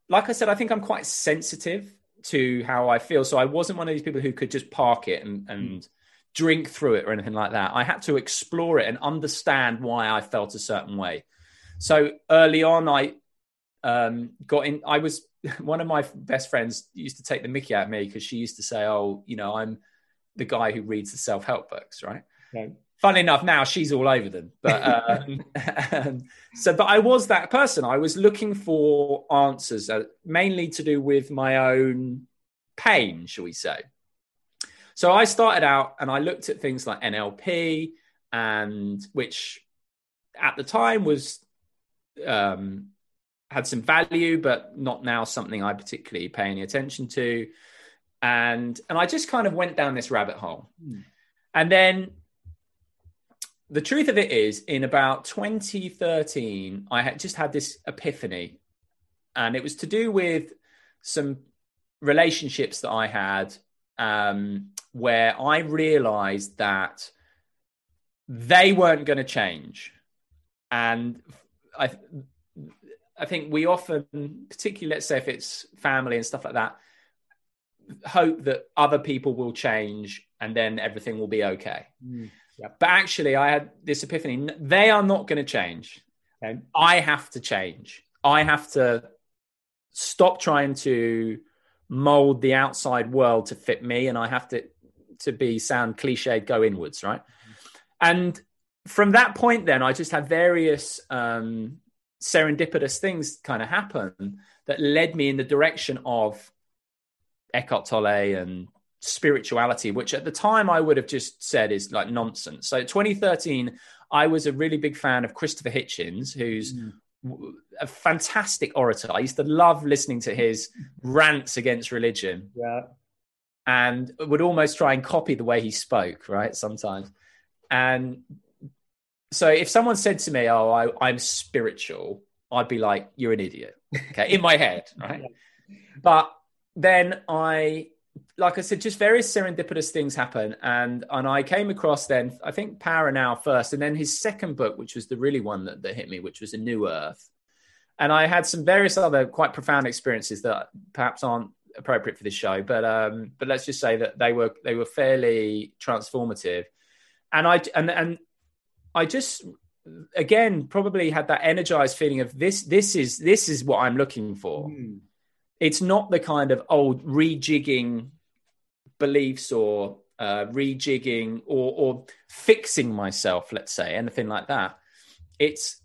like I said, I think I'm quite sensitive to how I feel. So I wasn't one of these people who could just park it and, and mm. Drink through it or anything like that. I had to explore it and understand why I felt a certain way. So early on, I um, got in. I was one of my best friends used to take the Mickey out of me because she used to say, "Oh, you know, I'm the guy who reads the self help books, right?" Okay. Funnily enough, now she's all over them. But um, so, but I was that person. I was looking for answers, uh, mainly to do with my own pain, shall we say? So I started out and I looked at things like NLP, and which at the time was um, had some value, but not now something I particularly pay any attention to. And and I just kind of went down this rabbit hole. Mm. And then the truth of it is, in about 2013, I had just had this epiphany, and it was to do with some relationships that I had, um, where I realized that they weren't going to change, and I I think we often, particularly let's say if it's family and stuff like that, hope that other people will change and then everything will be okay. Mm, But actually, I had this epiphany: they are not going to change. Okay. I have to change. I have to stop trying to mold the outside world to fit me, and I have to to be sound cliched, go inwards, right? And from that point, then I just had various um, serendipitous things kind of happen that led me in the direction of Eckhart Tolle and spirituality, which at the time I would have just said is like nonsense. So 2013, I was a really big fan of Christopher Hitchens, who's mm. a fantastic orator. I used to love listening to his rants against religion. Yeah. And would almost try and copy the way he spoke, right? Sometimes. And so if someone said to me, "Oh, I, am spiritual," I'd be like, "You're an idiot." Okay, in my head, right? But then I, like I said, just various serendipitous things happen, and and I came across then I think Power Now first, and then his second book, which was the really one that, that hit me, which was A New Earth, and I had some various other quite profound experiences that perhaps aren't appropriate for this show, but um, but let's just say that they were they were fairly transformative, and I and and I just again probably had that energized feeling of this this is this is what I'm looking for. Mm. It's not the kind of old rejigging beliefs or uh, rejigging or, or fixing myself, let's say, anything like that. It's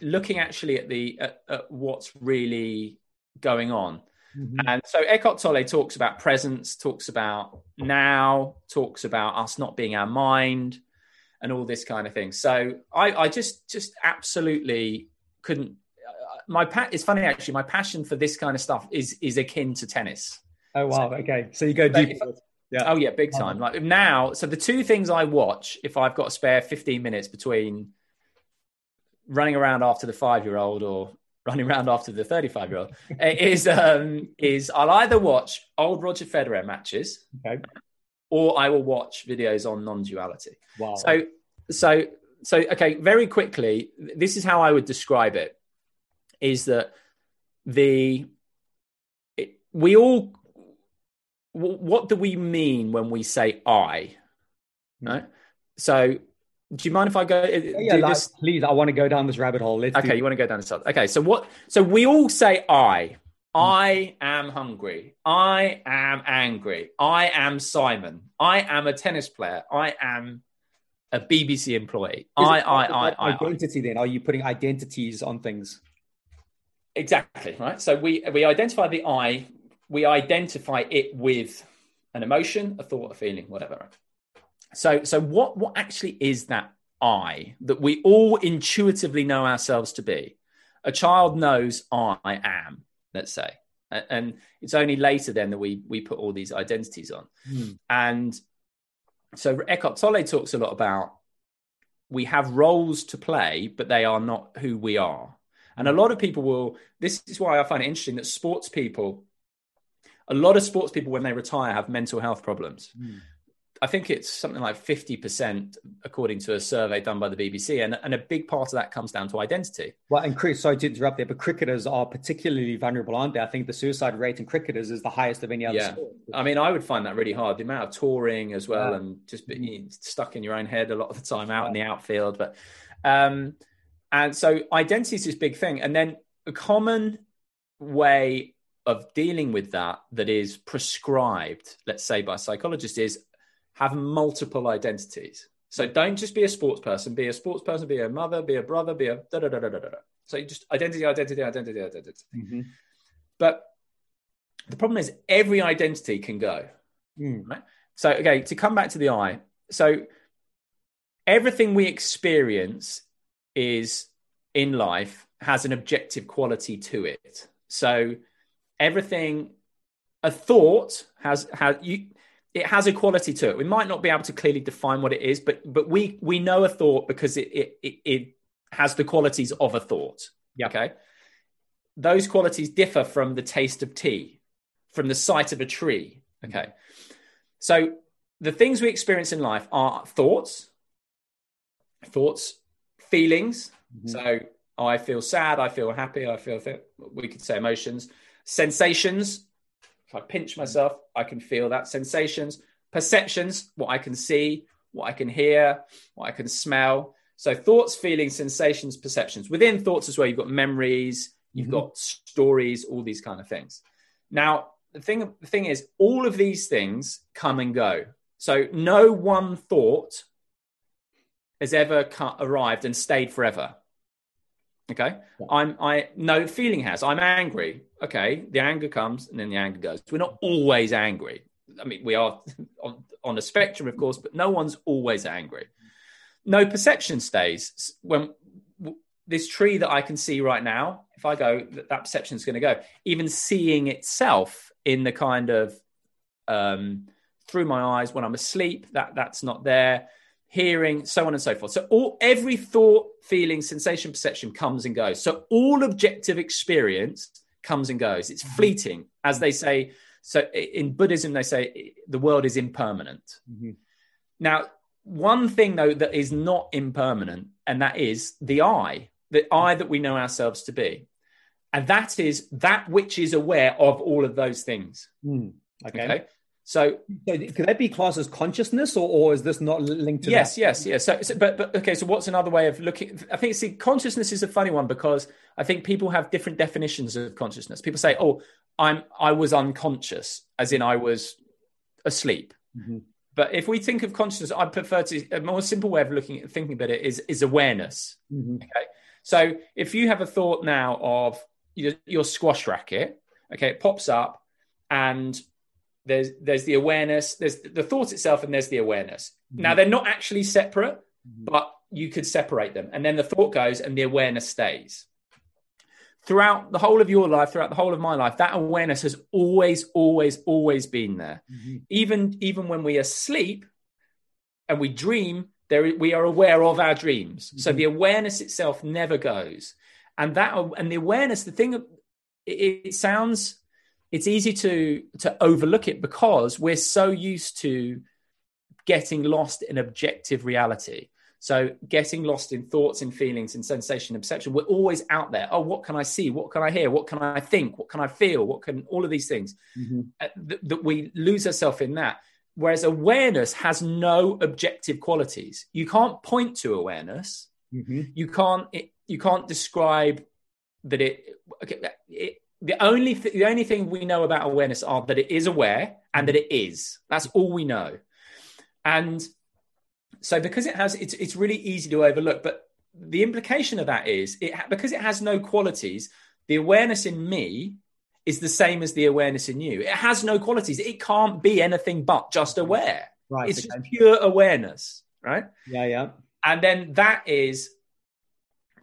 looking actually at the at, at what's really going on. Mm-hmm. And so Eckhart Tolle talks about presence, talks about now, talks about us not being our mind, and all this kind of thing. So I, I just just absolutely couldn't. Uh, my pat. it's funny actually. My passion for this kind of stuff is is akin to tennis. Oh wow! So, okay, so you go deep. Yeah. Oh yeah, big time. Like now, so the two things I watch if I've got a spare fifteen minutes between running around after the five year old or running around after the 35 year old is um is I'll either watch old Roger Federer matches okay or I will watch videos on non-duality. Wow. So, so, so, okay, very quickly, this is how I would describe it: is that the it, we all what do we mean when we say I? Hmm. Right. So, do you mind if I go? Uh, yeah, like, please. I want to go down this rabbit hole. Let's okay, do... you want to go down this? Okay, so what? So we all say I, I am hungry. I am angry. I am Simon. I am a tennis player. I am a BBC employee. Is I, I, I, I, identity. Then are you putting identities on things? Exactly right. So we we identify the I. We identify it with an emotion, a thought, a feeling, whatever. So so what what actually is that I that we all intuitively know ourselves to be? A child knows I am let's say. and it's only later then that we we put all these identities on Mm. and so Eckhart Tolle talks a lot about we have roles to play but they are not who we are and a lot of people will this is why I find it interesting that sports people a lot of sports people when they retire have mental health problems Mm. I think it's something like 50% according to a survey done by the BBC and, and a big part of that comes down to identity Well, and Chris, sorry to interrupt there, but cricketers are particularly vulnerable, aren't they? I think the suicide rate in cricketers is the highest of any other Yeah. sport. I mean, I would find that really hard. The amount of touring as well, Yeah. and just being stuck in your own head a lot of the time out in the outfield. But um, and so identity is this big thing, and then a common way of dealing with that that is prescribed, let's say by psychologists, is have multiple identities. So don't just be a sports person. Be a sports person. Be a mother. Be a brother. Be a da da da da da da. So you just identity, identity, identity, identity. Mhm. But the problem is every identity can go. Mm. Right? So, okay, to come back to the I. So, everything we experience is in life has an objective quality to it. So, everything, a thought has has you. It has a quality to it. We might not be able to clearly define what it is, but but we we know a thought because it it it, it has the qualities of a thought. Yeah. Okay. Those qualities differ from the taste of tea, from the sight of a tree. Okay. So the things we experience in life are thoughts, thoughts, feelings. Mhm. So I feel sad, I feel happy, I feel, we could say emotions, sensations. If I pinch myself, I can feel that. Sensations, perceptions, what I can see, what I can hear, what I can smell. So thoughts, feelings, sensations, perceptions. Within thoughts as well, you've got memories, you've Mhm. got stories, all these kind of things. Now, the thing, the thing is, all of these things come and go. So no one thought has ever arrived and stayed forever. Okay, I'm I no feeling has. I'm angry. Okay, the anger comes and then the anger goes. We're not always angry. I mean, we are on, on a spectrum, of course, but no one's always angry. No perception stays. When w- this tree that I can see right now, if I go, that, that perception is going to go. Even seeing itself in the kind of um, through my eyes when I'm asleep, that that's not there. Hearing, so on and so forth. So all every thought, feeling, sensation, perception comes and goes. So all objective experience comes and goes. It's fleeting, as they say. So in Buddhism, they say the world is impermanent. Mhm. Now, one thing though that is not impermanent, and that is the I, the I that we know ourselves to be. And that is that which is aware of all of those things. Mm. Okay. Okay. So So could that be classed as consciousness, or, or is this not linked to yes, that? yes, yes. So, so, but, but okay. So, what's another way of looking? I think see, consciousness is a funny one because I think people have different definitions of consciousness. People say, "Oh, I'm I was unconscious," as in I was asleep. Mhm. But if we think of consciousness, I prefer to a more simple way of looking at thinking about it is is awareness. Mhm. Okay. So if you have a thought now of your, your squash racket, okay, it pops up and there's there's the awareness, there's the thought itself, and there's the awareness. Mm-hmm. Now they're not actually separate, mm-hmm. but you could separate them. And then the thought goes and the awareness stays. Throughout the whole of your life, throughout the whole of my life, that awareness has always, always, always been there. Mhm. Even even when we are asleep and we dream, there we are aware of our dreams. So mm-hmm. the awareness itself never goes. And that and the awareness, the thing it, it sounds it's easy to to overlook it because we're so used to getting lost in objective reality. So getting lost in thoughts and feelings and sensation and perception. We're always out there. Oh, what can I see? What can I hear? What can I think? What can I feel? What can all of these things Mhm. uh, th- that we lose ourselves in that. Whereas awareness has no objective qualities. You can't point to awareness. Mhm. You can't. It, you can't describe that it. Okay, it the only th- the only thing we know about awareness are that it is aware and that it is. That's all we know. And so because it has, it's it's really easy to overlook. But the implication of that is it because it has no qualities. The awareness in me is the same as the awareness in you. It has no qualities. It can't be anything but just aware. Right. It's okay. just pure awareness, right? Yeah, yeah. And then that is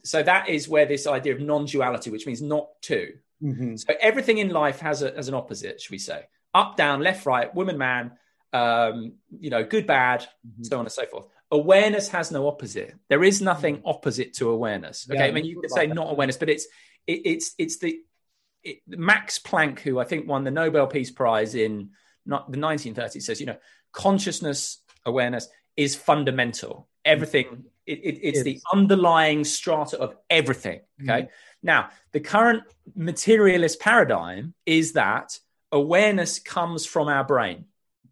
so that is where this idea of non-duality, which means not two, Mhm. So everything in life has a, has an opposite, should we say? Up, down, left, right, woman, man, um, you know, good, bad, Mm-hmm. so on and so forth. Awareness has no opposite. There is nothing opposite to awareness. Okay, Mm-hmm. Yeah, I mean, you could say that. not awareness, but it's it, it's it's the it, Max Planck, who I think won the Nobel Peace Prize in not the 1930s, says you know consciousness awareness is fundamental. Everything it, it, it's the underlying strata of everything. Okay, now the current materialist paradigm is that awareness comes from our brain.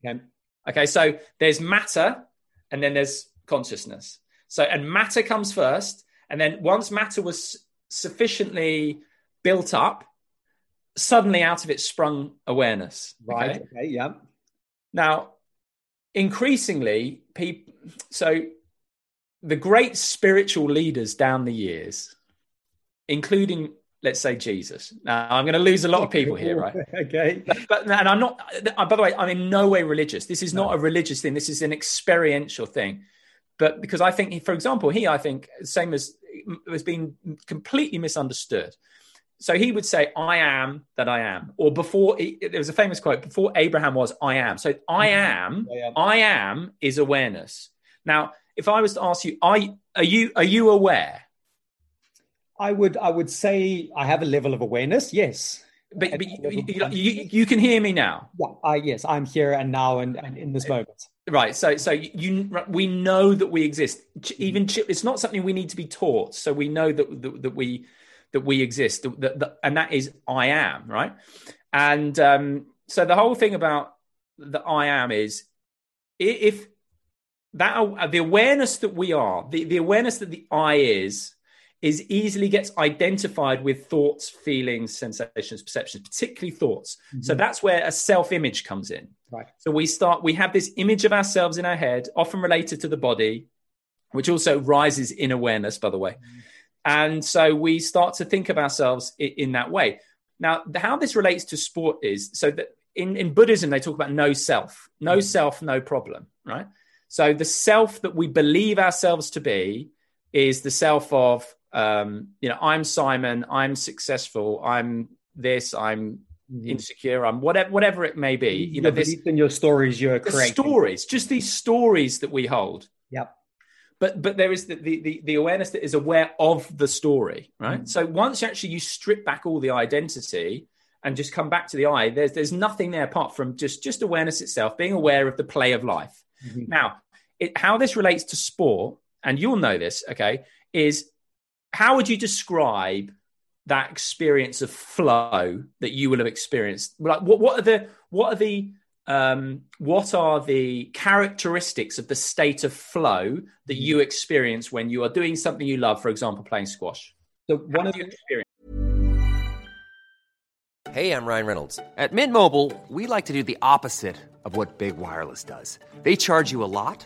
Okay. Okay, so there's matter and then there's consciousness. So, and matter comes first. And then once matter was sufficiently built up, suddenly out of it sprung awareness. Right. okay? Okay. Yeah. Now, increasingly, people, so the great spiritual leaders down the years, including, let's say, Jesus. Now, I'm going to lose a lot of people here, right? okay. but and I'm not. uh, By the way, I'm in no way religious. This is not a religious thing. This is an experiential thing. But because I think, he, for example, he, I think, same as has been completely misunderstood. So he would say, "I am that I am," or before there was a famous quote: "Before Abraham was, I am." So I am, Yeah, yeah. I am is awareness. Now, if I was to ask you, are are you are you aware? I would I would say I have a level of awareness. Yes. But, but you, you, you, can hear me now. Yeah. I yes. I'm here and now and, and in this moment. Right. So, so you, we know that we exist. Even ch- it's not something we need to be taught. So we know that that, that we that we exist, that, that, and that is I am. Right. And um, so the whole thing about the I am is if that uh, the awareness that we are, the, the awareness that the I is, is easily gets identified with thoughts, feelings, sensations, perceptions, particularly thoughts. Mm-hmm. So that's where a self-image comes in. Right. So we start, we have this image of ourselves in our head, often related to the body, which also rises in awareness, by the way. Mm-hmm. And so we start to think of ourselves in, in that way. Now, the- how this relates to sport is so that in, in Buddhism, they talk about no self, no mm-hmm. self, no problem, right? So the self that we believe ourselves to be is the self of, um, you know, I'm Simon, I'm successful, I'm this, I'm mm-hmm. insecure, I'm whatever, whatever it may be. You know, this in your stories you're creating. stories, just these stories that we hold. Yep. But but there is the, the the awareness that is aware of the story, right? Mm-hmm. So once actually you strip back all the identity and just come back to the I, there's there's nothing there apart from just just awareness itself, being aware of the play of life. Mm-hmm. Now, it, how this relates to sport, and you'll know this, okay, is how would you describe that experience of flow that you will have experienced? Like, what what are the what are the um, what are the characteristics of the state of flow that you experience when you are doing something you love, for example, playing squash? So one of do you experience? Hey, I'm Ryan Reynolds. At Mint Mobile, we like to do the opposite of what Big Wireless does. They charge you a lot,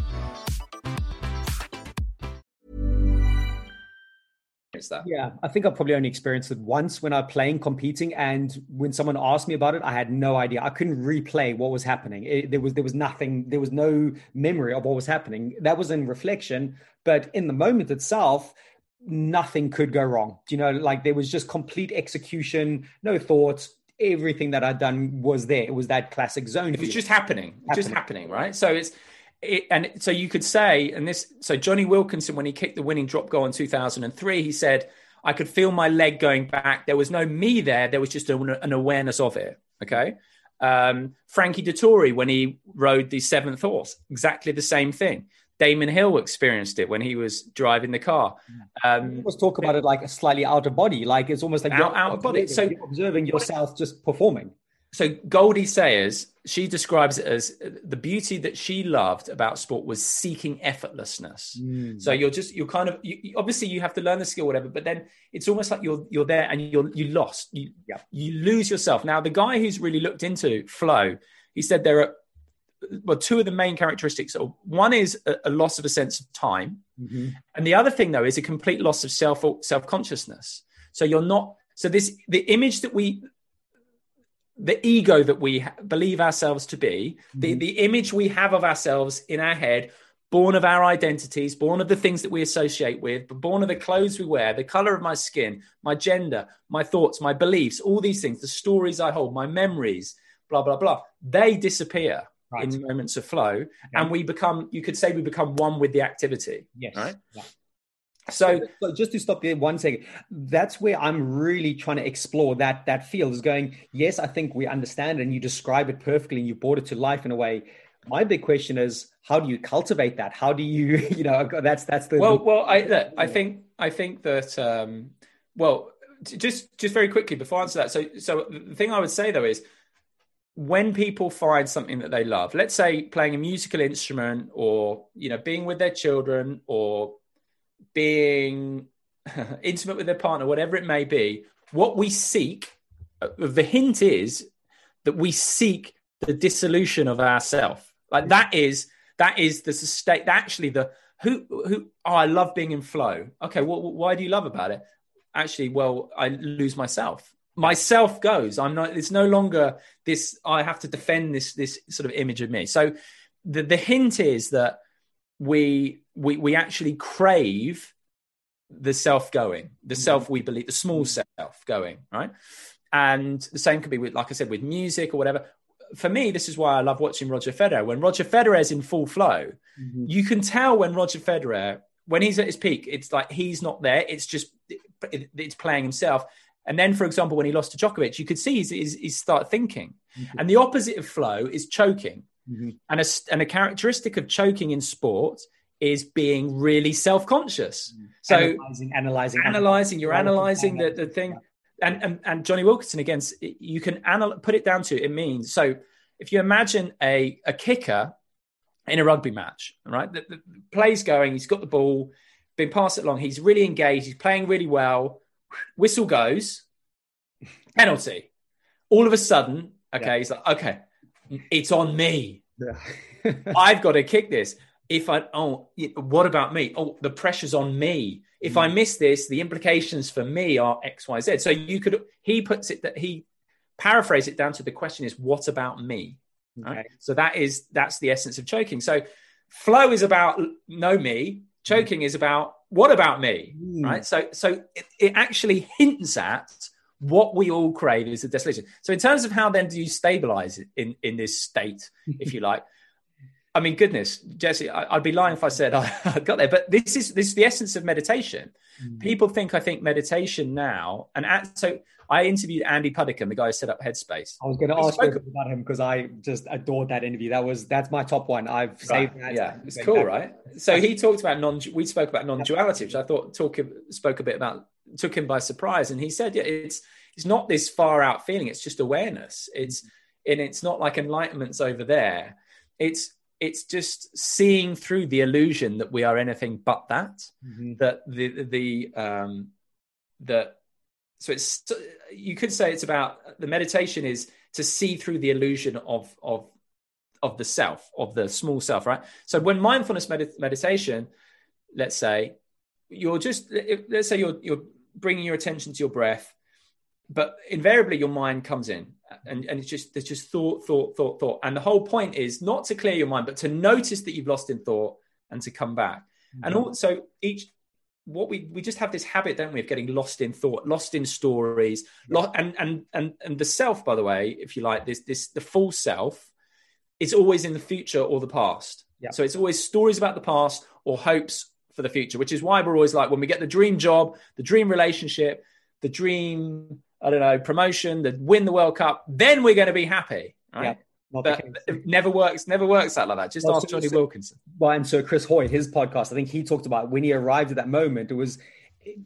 That? Yeah, I think I probably only experienced it once when I was playing competing, and when someone asked me about it, I had no idea. I couldn't replay what was happening. It, there was there was nothing. There was no memory of what was happening. That was in reflection, but in the moment itself, nothing could go wrong. You know, like there was just complete execution, no thoughts. Everything that I'd done was there. It was that classic zone. It was just happening, just Happening. happening, right? So it's it, and so you could say, and this, so Jonny Wilkinson, when he kicked the winning drop goal in 2003, he said, I could feel my leg going back. There was no me there. There was just an, an awareness of it. Okay. Um, Frankie Dettori, when he rode the seventh horse, exactly the same thing. Damon Hill experienced it when he was driving the car. Um, Let's talk about it like a slightly out of body, like it's almost like Out- you're out of body. So- you're observing yourself just performing. So Goldie Sayers, she describes it as the beauty that she loved about sport was seeking effortlessness. Mm. So you're just you're kind of you, obviously you have to learn the skill, whatever, but then it's almost like you're you're there and you're you lost. You Yeah. you lose yourself. Now the guy who's really looked into flow, he said there are well two of the main characteristics. One is a, a loss of a sense of time, mm-hmm. and the other thing though is a complete loss of self self consciousness. So you're not. So this the image that we the ego that we believe ourselves to be, the, mm-hmm. the image we have of ourselves in our head, born of our identities, born of the things that we associate with, but born of the clothes we wear, the color of my skin, my gender, my thoughts, my beliefs, all these things, the stories I hold, my memories, blah, blah, blah, they disappear Right. in moments of flow. And we become, you could say we become one with the activity. Yes. Right. Yeah. So, So just to stop there one second, that's where I'm really trying to explore that that field is going. Yes, I think we understand it and you describe it perfectly and you brought it to life in a way. My big question is, how do you cultivate that? How do you, you know, that's that's the well, well, I look, I think I think that um, well, just just very quickly before I answer that. So so the thing I would say though is when people find something that they love, let's say playing a musical instrument or you know being with their children or being intimate with their partner, whatever it may be, what we seek, uh, the hint is that we seek the dissolution of ourself. Like that is that is the state. Actually, the who who oh, I love being in flow. Okay, well, why do you love about it? Actually, well, I lose myself. Myself goes. I'm not. It's no longer this. I have to defend this this sort of image of me. So the the hint is that we we we actually crave the self going, the self we believe, the small mm. self going, right? And the same could be with, like I said, with music or whatever. For me, this is why I love watching Roger Federer. When Roger Federer is in full flow, mm-hmm. you can tell when Roger Federer, when he's at his peak, it's like he's not there. It's just it, it's playing himself. And then, for example, when he lost to Djokovic, you could see he's, he's, he's start thinking. Mm-hmm. And the opposite of flow is choking. Mm-hmm. And a, and a characteristic of choking in sport is being really self-conscious. Mm. So analyzing, analyzing, analyzing, you're Analyzing, analyzing the, the thing. And, and, and Jonny Wilkinson, again, you can anal- put it down to it means. So if you imagine a, a kicker in a rugby match, right? The, the play's going, he's got the ball, been passed it along, he's really engaged, he's playing really well. Whistle goes, penalty. All of a sudden, okay, Yeah. he's like, okay, it's on me. Yeah. I've got to kick this. If I oh, what about me? Oh, the pressure's on me. If I miss this, the implications for me are X, Y, Z. So you could he puts it that he paraphrase it down to the question is what about me? Right? Okay. So that is that's the essence of choking. So flow is about know me. Choking is about what about me? Mm. Right. So so it, it actually hints at what we all crave is the desolation. So in terms of how then do you stabilize it in in this state, if you like? I mean, goodness, Jesse, I, I'd be lying if I said I, I got there. But this is this is the essence of meditation. Mm. People think I think meditation now, and at, so I interviewed Andy Puddicombe, the guy who set up Headspace. I was going to ask you about him because I just adored that interview. That was that's my top one. I've saved Right, that. Yeah, it's cool, right? So he talked about non. We spoke about non-duality, which I thought talk spoke a bit about took him by surprise, and he said, "Yeah, it's it's not this far out feeling. It's just awareness. It's mm. and it's not like enlightenment's over there. It's it's just seeing through the illusion that we are anything but that. Mhm. That the the um that so it's you could say it's about the meditation is to see through the illusion of of of the self of the small self right so when mindfulness med- meditation let's say you're just let's say you're you're bringing your attention to your breath but invariably your mind comes in and, mm-hmm. and it's just there's just thought thought thought thought. And the whole point is not to clear your mind but to notice that you've lost in thought and to come back. Mm-hmm. And also each what we we just have this habit don't we of getting lost in thought lost in stories lo- and and and and the self by the way if you like this this the full self is always in the future or the past. Yeah. so it's always stories about the past or hopes for the future which is why we're always like when we get the dream job the dream relationship the dream i don't know promotion the win the world cup then we're going to be happy right Yeah. Not but it never works. Never works out like that. Just Well, ask Jonny so- Wilkinson. Well, and so Chris Hoy, his podcast, I think he talked about when he arrived at that moment, it was,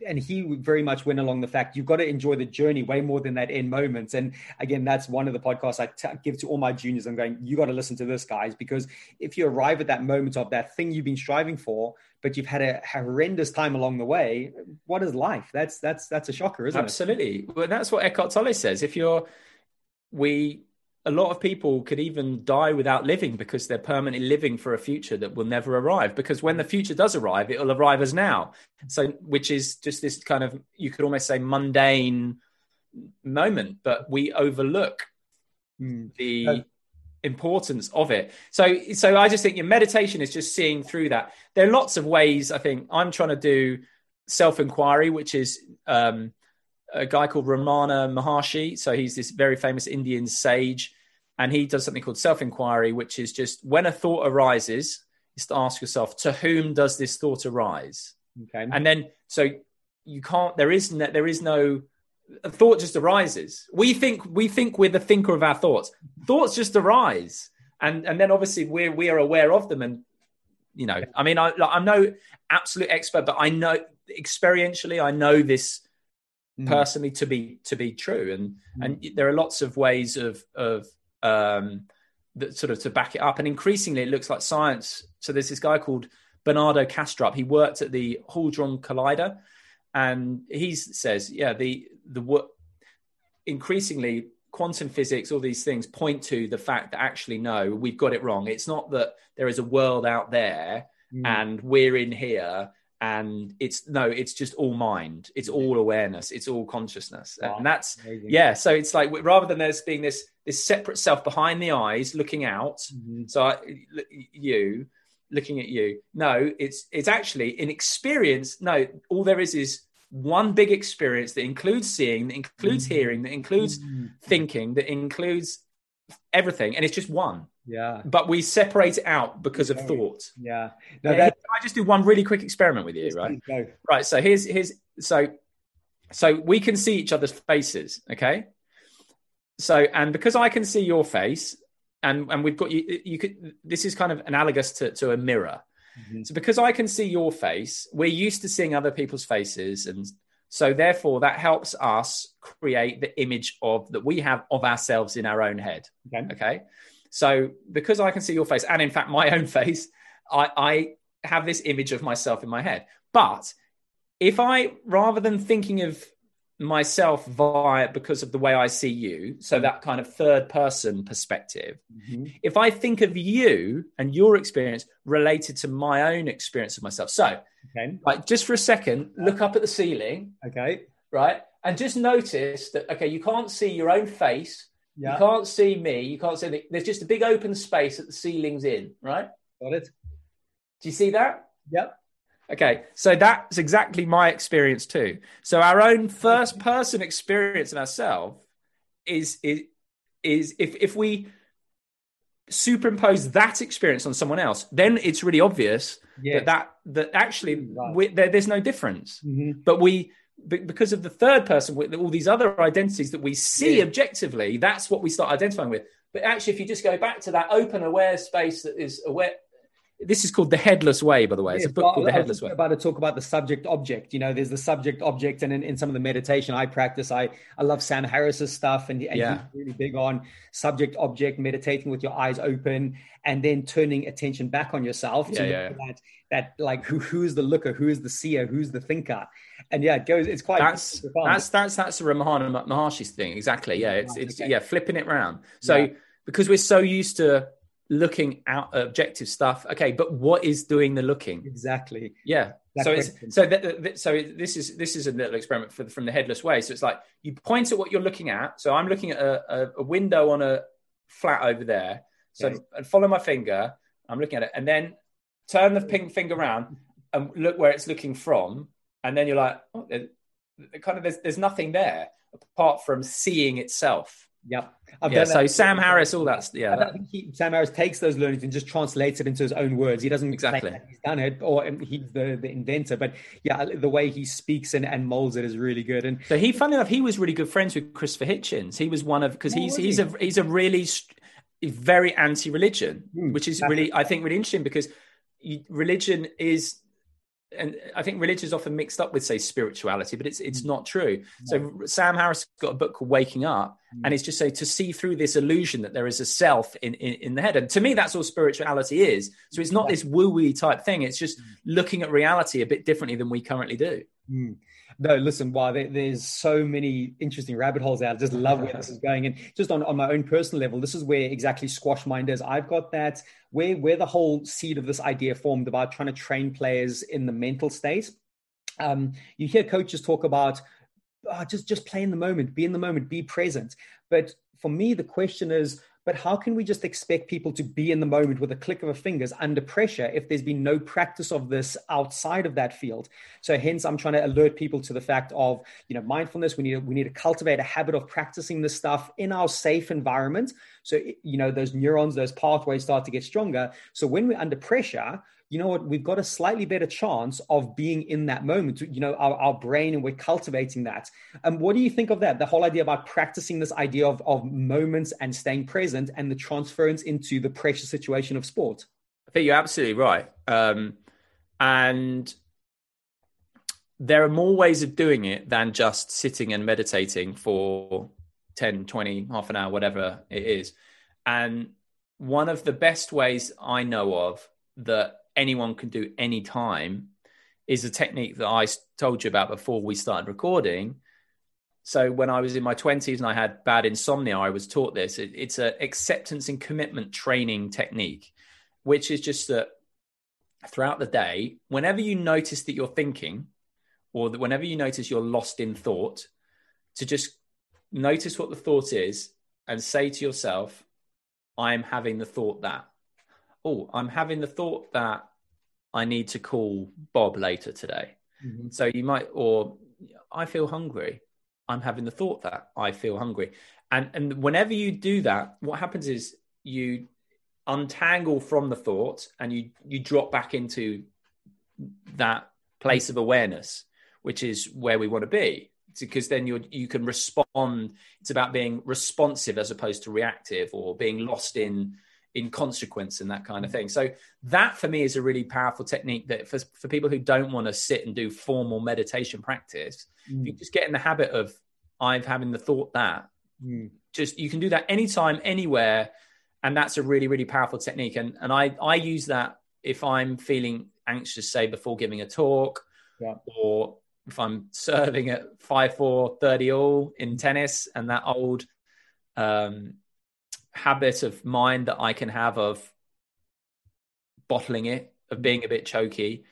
and he very much went along the fact you've got to enjoy the journey way more than that end moment. And again, that's one of the podcasts I t- give to all my juniors. I'm going, you got to listen to this, guys, because if you arrive at that moment of that thing you've been striving for, but you've had a horrendous time along the way, what is life? That's that's that's a shocker, isn't it? Absolutely. Well, that's what Eckhart Tolle says. If you're, we, a lot of people could even die without living because they're permanently living for a future that will never arrive. Because when the future does arrive, it'll arrive as now. So, which is just this kind of, you could almost say mundane moment, but we overlook? Mm. the Uh, importance of it. So, so I just think your meditation is just seeing through that. There are lots of ways. I think I'm trying to do self inquiry, which is um, a guy called Ramana Maharshi. So he's this very famous Indian sage, and he does something called self inquiry, which is just when a thought arises, is to ask yourself, to whom does this thought arise? Okay. and then so you can't there is no, there is no a thought just arises we think we think we're the thinker of our thoughts thoughts just arise and and then obviously we're we are aware of them and you know i mean I, i'm no absolute expert but i know experientially i know this Mm. personally to be to be true and Mm. and there are lots of ways of of um that sort of to back it up and increasingly it looks like science so there's this guy called Bernardo Kastrup he worked at the hadron collider and he says yeah the the work increasingly quantum physics all these things point to the fact that actually no we've got it wrong it's not that there is a world out there Mm. and we're in here and it's no it's just all mind it's all awareness it's all consciousness Wow. and that's Amazing. yeah so it's like rather than there's being this this separate self behind the eyes looking out Mhm. so I, you looking at you no it's it's actually in experience no all there is is one big experience that includes seeing that includes hearing that includes Mhm. thinking that includes everything and it's just one Yeah. but we separate it out because of thought Yeah. No, that, I just do one really quick experiment with you, right? Right. So here's here's so so we can see each other's faces, okay? So and because I can see your face, and and we've got you, you could. This is kind of analogous to to a mirror. Mhm. So because I can see your face, we're used to seeing other people's faces, and so therefore that helps us create the image of that we have of ourselves in our own head. Okay. Okay. So because I can see your face and in fact my own face, I, I have this image of myself in my head. But if I, rather than thinking of myself via because of the way I see you, so that kind of third person perspective, Mhm. if I think of you and your experience related to my own experience of myself. So, Okay. like, just for a second, look up at the ceiling, Okay. right? And just notice that, okay, you can't see your own face. Yeah. You can't see me. You can't see the, there's just a big open space that the ceiling's in, right? Got it. Do you see that? Yep. Okay, so that's exactly my experience too. So our own first person experience of ourselves is is is if if we superimpose that experience on someone else, then it's really obvious Yeah. that that that actually Right. we, there, there's no difference. Mhm. But we because of the third person with all these other identities that we see Yeah. objectively, that's what we start identifying with. But actually, if you just go back to that open, aware space that is aware, this is called the Headless Way, by the way. It's a book called The I Headless Way. About to talk about the subject object. You know, there's the subject object, and in, in some of the meditation I practice, I I love Sam Harris's stuff, and, and Yeah. he's really big on subject object, meditating with your eyes open, and then turning attention back on yourself to Yeah, look yeah, that that like who who's the looker, who is the seer, who's the thinker, and yeah, it goes. It's quite That's profound. that's that's that's the Ramana Maharshi's thing. Exactly. Yeah. It's ah, it's okay. yeah, flipping it round. So Yeah. because we're so used to looking out objective stuff, okay, but what is doing the looking? exactly. Yeah. So it's so that, that- so this is this is a little experiment for, from the headless way. So it's like you point at what you're looking at. So I'm looking at a, a, window on a flat over there. So Okay. and follow my finger. I'm looking at it, and then turn the pink finger around and look where it's looking from. And then you're like, oh, kind of there's there's nothing there apart from seeing itself. Yep. I've yeah. done So. Sam Harris, all that. Yeah. I that- think he, Sam Harris takes those learnings and just translates it into his own words. He doesn't Exactly. he's done it or he's the, the inventor, but yeah, the way he speaks and, and molds it is really good. And So he, funny enough, he was really good friends with Christopher Hitchens. He was one of because Oh, he's he's he? a he's a really very anti-religion, Mm, which is really, I think, really interesting because religion is, and I think religion is often mixed up with, say, spirituality, but it's it's Mm. not true. So Sam Harris got a book called Waking Up, Mm. and it's just say to see through this illusion that there is a self in, in in the head, and to me, that's all spirituality is. So it's not this woo-woo type thing; it's just Mm. looking at reality a bit differently than we currently do. Mm. No, listen, wow, there, there's so many interesting rabbit holes out. I just love where this is going. And just on, on my own personal level, this is where exactly Squash Mind is. I've got that where where the whole seed of this idea formed about trying to train players in the mental state. Um, you hear coaches talk about "Ah, just just play in the moment, be in the moment, be present. But for me, the question is, but how can we just expect people to be in the moment with a click of a fingers under pressure if there's been no practice of this outside of that field? So hence, I'm trying to alert people to the fact of you know mindfulness. We need to, we need to cultivate a habit of practicing this stuff in our safe environment. So you know those neurons, those pathways start to get stronger. So when we're under pressure, you know what we've got a slightly better chance of being in that moment you know our, our brain and we're cultivating that and um, what do you think of that the whole idea about practicing this idea of, of moments and staying present and the transference into the pressure situation of sport I think you're absolutely right. Um, and there are more ways of doing it than just sitting and meditating for 10, 20, half an hour, whatever it is. And one of the best ways I know of that anyone can do any time is a technique that I told you about before we started recording. So when I was in my 20s and I had bad insomnia, I was taught this. It, it's an acceptance and commitment training technique, which is just that throughout the day, whenever you notice that you're thinking, or that whenever you notice you're lost in thought, to just notice what the thought is and say to yourself, I'm having the thought that, oh, I'm having the thought that I need to call Bob later today. Mm-hmm. So you might, or I feel hungry. I'm having the thought that I feel hungry. And, and whenever you do that, what happens is you untangle from the thought and you, you drop back into that place of awareness which is where we want to be because then you you can respond it's about being responsive as opposed to reactive or being lost in in consequence and that kind of thing so that for me is a really powerful technique that for, for people who don't want to sit and do formal meditation practice mm. you just get in the habit of i'm having the thought that mm. just you can do that anytime anywhere and that's a really really powerful technique and and i i use that if i'm feeling anxious say before giving a talk yeah. or if I'm serving at 5 4 30 all in tennis and that old um, habit of mind that I can have of bottling it, of being a bit choky.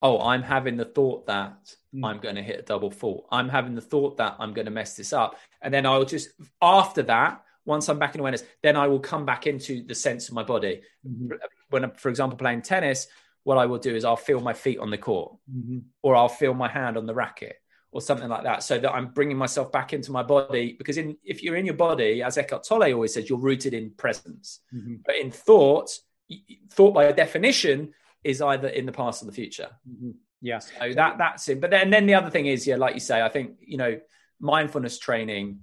Oh, I'm having the thought that mm. I'm going to hit a double fault. I'm having the thought that I'm going to mess this up. And then I'll just, after that, once I'm back in awareness, then I will come back into the sense of my body. Mm-hmm. When, I'm, for example, playing tennis, what I will do is I'll feel my feet on the court mm-hmm. or I'll feel my hand on the racket or something like that so that I'm bringing myself back into my body because in, if you're in your body as Eckhart Tolle always says you're rooted in presence mm-hmm. but in thought thought by definition is either in the past or the future mm-hmm. yeah so that that's it but then then the other thing is yeah like you say I think you know mindfulness training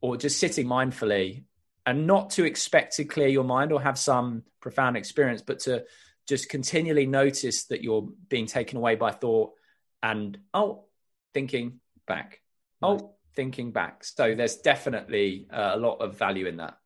or just sitting mindfully and not to expect to clear your mind or have some profound experience but to just continually notice that you're being taken away by thought and oh thinking back. Oh thinking back. So there's definitely uh, a lot of value in that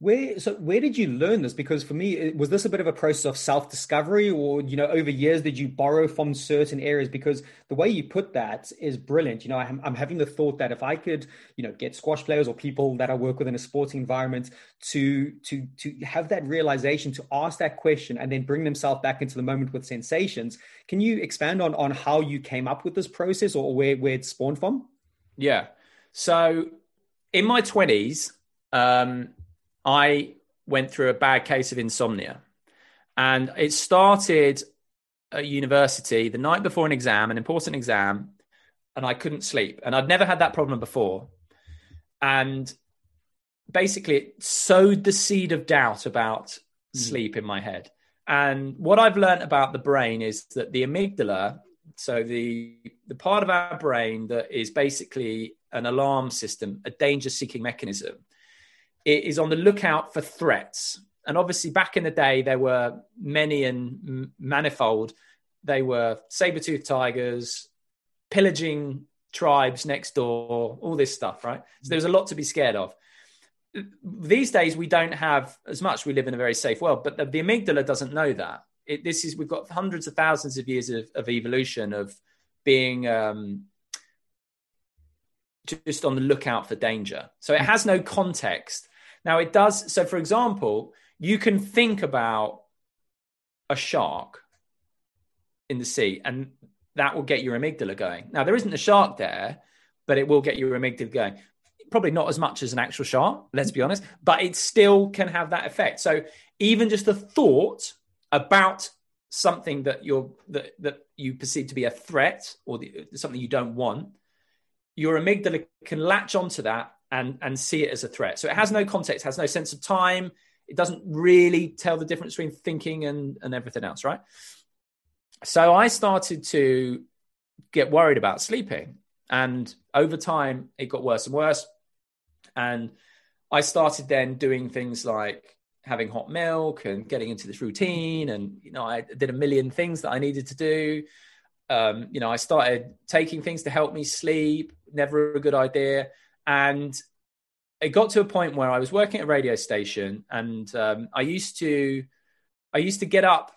where so where did you learn this? Because for me was this a bit of a process of self-discovery or you know over years did you borrow from certain areas? Because the way you put that is brilliant. You know I'm, I'm having the thought that if i could you know get squash players or people that i work with in a sporting environment to to to have that realization to ask that question and then bring themselves back into the moment with sensations can you expand on on how you came up with this process or where where it spawned from? Yeah. So in my 20s um I went through a bad case of insomnia. And it started at university the night before an exam, an important exam, and I couldn't sleep. And I'd never had that problem before. And basically, it sowed the seed of doubt about mm. sleep in my head. And what I've learned about the brain is that the amygdala, so the the part of our brain that is basically an alarm system, a danger seeking mechanism, is on the lookout for threats. And obviously, back in the day, there were many and manifold. They were saber toothed tigers, pillaging tribes next door, all this stuff, right? So there was a lot to be scared of. These days, we don't have as much. We live in a very safe world, but the, the amygdala doesn't know that. It, this is we've got hundreds of thousands of years of, of evolution of being um, just on the lookout for danger. So it has no context. Now it does. So, for example, you can think about a shark in the sea, and that will get your amygdala going. Now, there isn't a shark there, but it will get your amygdala going. Probably not as much as an actual shark, let's be honest, but it still can have that effect. So, even just a thought about something that you're that, that you perceive to be a threat or the, something you don't want, your amygdala can latch onto that and and see it as a threat. So it has no context, has no sense of time. It doesn't really tell the difference between thinking and and everything else, right? So I started to get worried about sleeping. And over time, it got worse and worse. And I started then doing things like having hot milk and getting into this routine. And, you know, I did a million things that I needed to do. Um, you know, I started taking things to help me sleep, never a good idea. And it got to a point where I was working at a radio station and um, I used to, I used to get up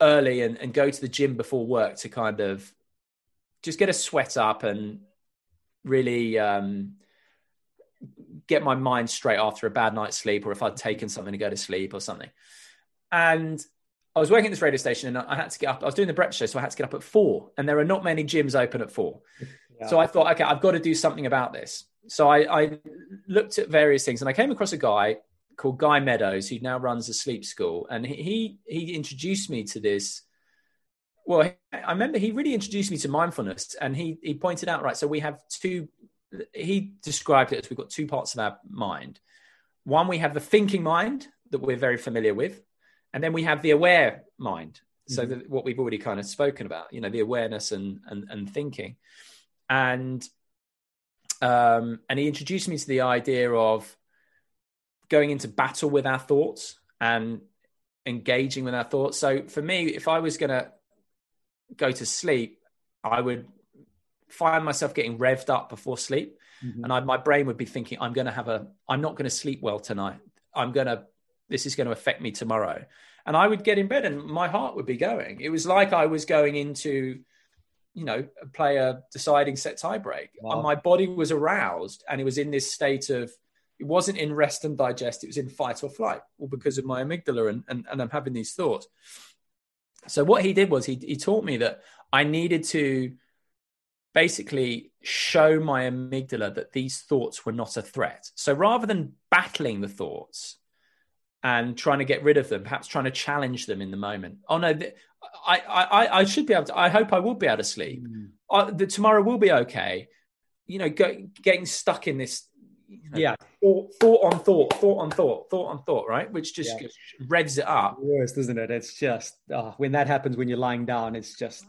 early and, and go to the gym before work to kind of just get a sweat up and really um, get my mind straight after a bad night's sleep or if I'd taken something to go to sleep or something. And I was working at this radio station and I had to get up. I was doing the breakfast show, so I had to get up at four. And there are not many gyms open at four. Yeah. So I thought, okay, I've got to do something about this. So I, I looked at various things and I came across a guy called Guy Meadows, who now runs a sleep school, and he he introduced me to this. Well, I remember he really introduced me to mindfulness, and he he pointed out right. So we have two. He described it as we've got two parts of our mind. One, we have the thinking mind that we're very familiar with, and then we have the aware mind. So mm-hmm. that what we've already kind of spoken about, you know, the awareness and and, and thinking, and um, and he introduced me to the idea of going into battle with our thoughts and engaging with our thoughts. So for me, if I was going to go to sleep, I would find myself getting revved up before sleep. Mm-hmm. And I, my brain would be thinking, I'm going to have a, I'm not going to sleep well tonight. I'm going to, this is going to affect me tomorrow. And I would get in bed and my heart would be going. It was like I was going into, you know, play a deciding set tiebreak. Wow. And my body was aroused and it was in this state of, it wasn't in rest and digest, it was in fight or flight, all because of my amygdala and, and, and I'm having these thoughts. So what he did was he, he taught me that I needed to basically show my amygdala that these thoughts were not a threat. So rather than battling the thoughts and trying to get rid of them, perhaps trying to challenge them in the moment. Oh no, I I I should be able to. I hope I will be able to sleep. Mm. Uh, the tomorrow will be okay. You know, go, getting stuck in this you know, yeah thought, thought, on thought thought on thought thought on thought right which just yeah. revs it up worst isn't it it's just oh, when that happens when you're lying down it's just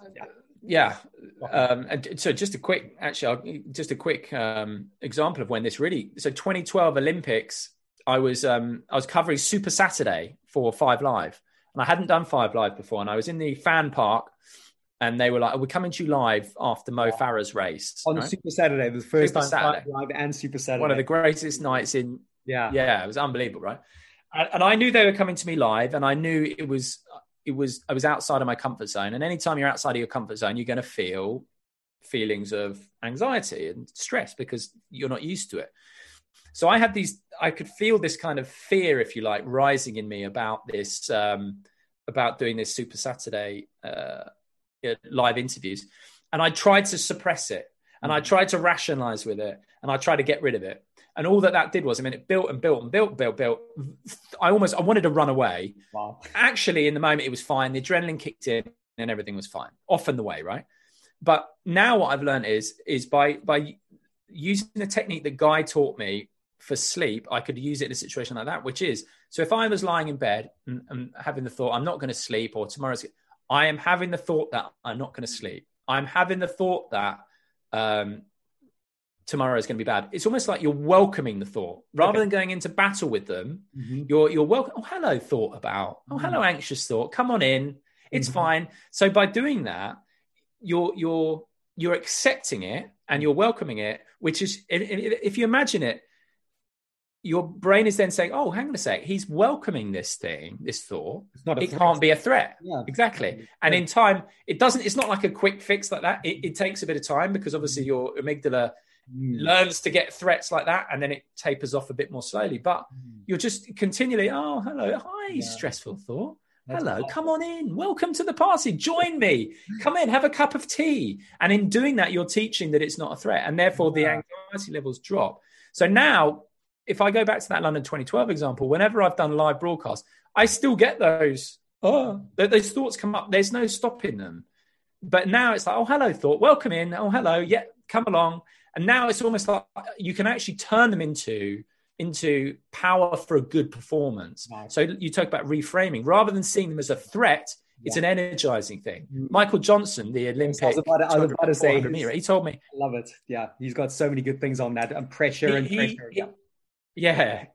yeah, yeah. Um, and so just a quick actually I'll, just a quick um, example of when this really so 2012 olympics i was um, i was covering super saturday for five live and i hadn't done five live before and i was in the fan park and they were like, "We're coming to you live after Mo Farah's race on right? Super Saturday, the first Super time Saturday. live and Super Saturday, one of the greatest nights in. Yeah, yeah, it was unbelievable, right? And I knew they were coming to me live, and I knew it was it was I was outside of my comfort zone. And anytime you're outside of your comfort zone, you're going to feel feelings of anxiety and stress because you're not used to it. So I had these, I could feel this kind of fear, if you like, rising in me about this, um, about doing this Super Saturday uh, uh, live interviews, and I tried to suppress it, and I mm. tried to rationalize with it, and I tried to get rid of it. And all that that did was, I mean, it built and built and built, built, built. I almost, I wanted to run away. Wow. Actually, in the moment, it was fine. The adrenaline kicked in, and everything was fine. Often the way, right? But now what I've learned is, is by by using the technique that Guy taught me for sleep, I could use it in a situation like that, which is so if I was lying in bed and, and having the thought, I'm not going to sleep, or tomorrow's, I am having the thought that I'm not going to sleep. I'm having the thought that um, tomorrow is going to be bad. It's almost like you're welcoming the thought rather okay. than going into battle with them. Mm-hmm. You're you're welcome. Oh, hello, thought about. Oh, hello, mm-hmm. anxious thought. Come on in. It's mm-hmm. fine. So by doing that, you're you're you're accepting it and you're welcoming it. Which is, if you imagine it, your brain is then saying, "Oh, hang on a sec. He's welcoming this thing, this thought. It's not. it threat. can't be a threat. Yeah, exactly. And in time, it doesn't. It's not like a quick fix like that. It, it takes a bit of time because obviously your amygdala mm. learns to get threats like that and then it tapers off a bit more slowly. But mm. you're just continually, oh, hello, hi, yeah. stressful thought. That's hello, come on in. Welcome to the party. Join me. Come in, have a cup of tea. And in doing that, you're teaching that it's not a threat. And therefore, the anxiety levels drop. So now, if I go back to that London 2012 example, whenever I've done live broadcasts, I still get those. Oh, those thoughts come up. There's no stopping them. But now it's like, oh, hello, thought. Welcome in. Oh, hello. Yeah, come along. And now it's almost like you can actually turn them into into power for a good performance. Nice. So you talk about reframing rather than seeing them as a threat. It's yeah. an energizing thing. Mm-hmm. Michael Johnson, the Olympic, I was about to, was about to say, meter, he told me. I love it. Yeah, he's got so many good things on that, and pressure he, and pressure. He, yeah. Yeah,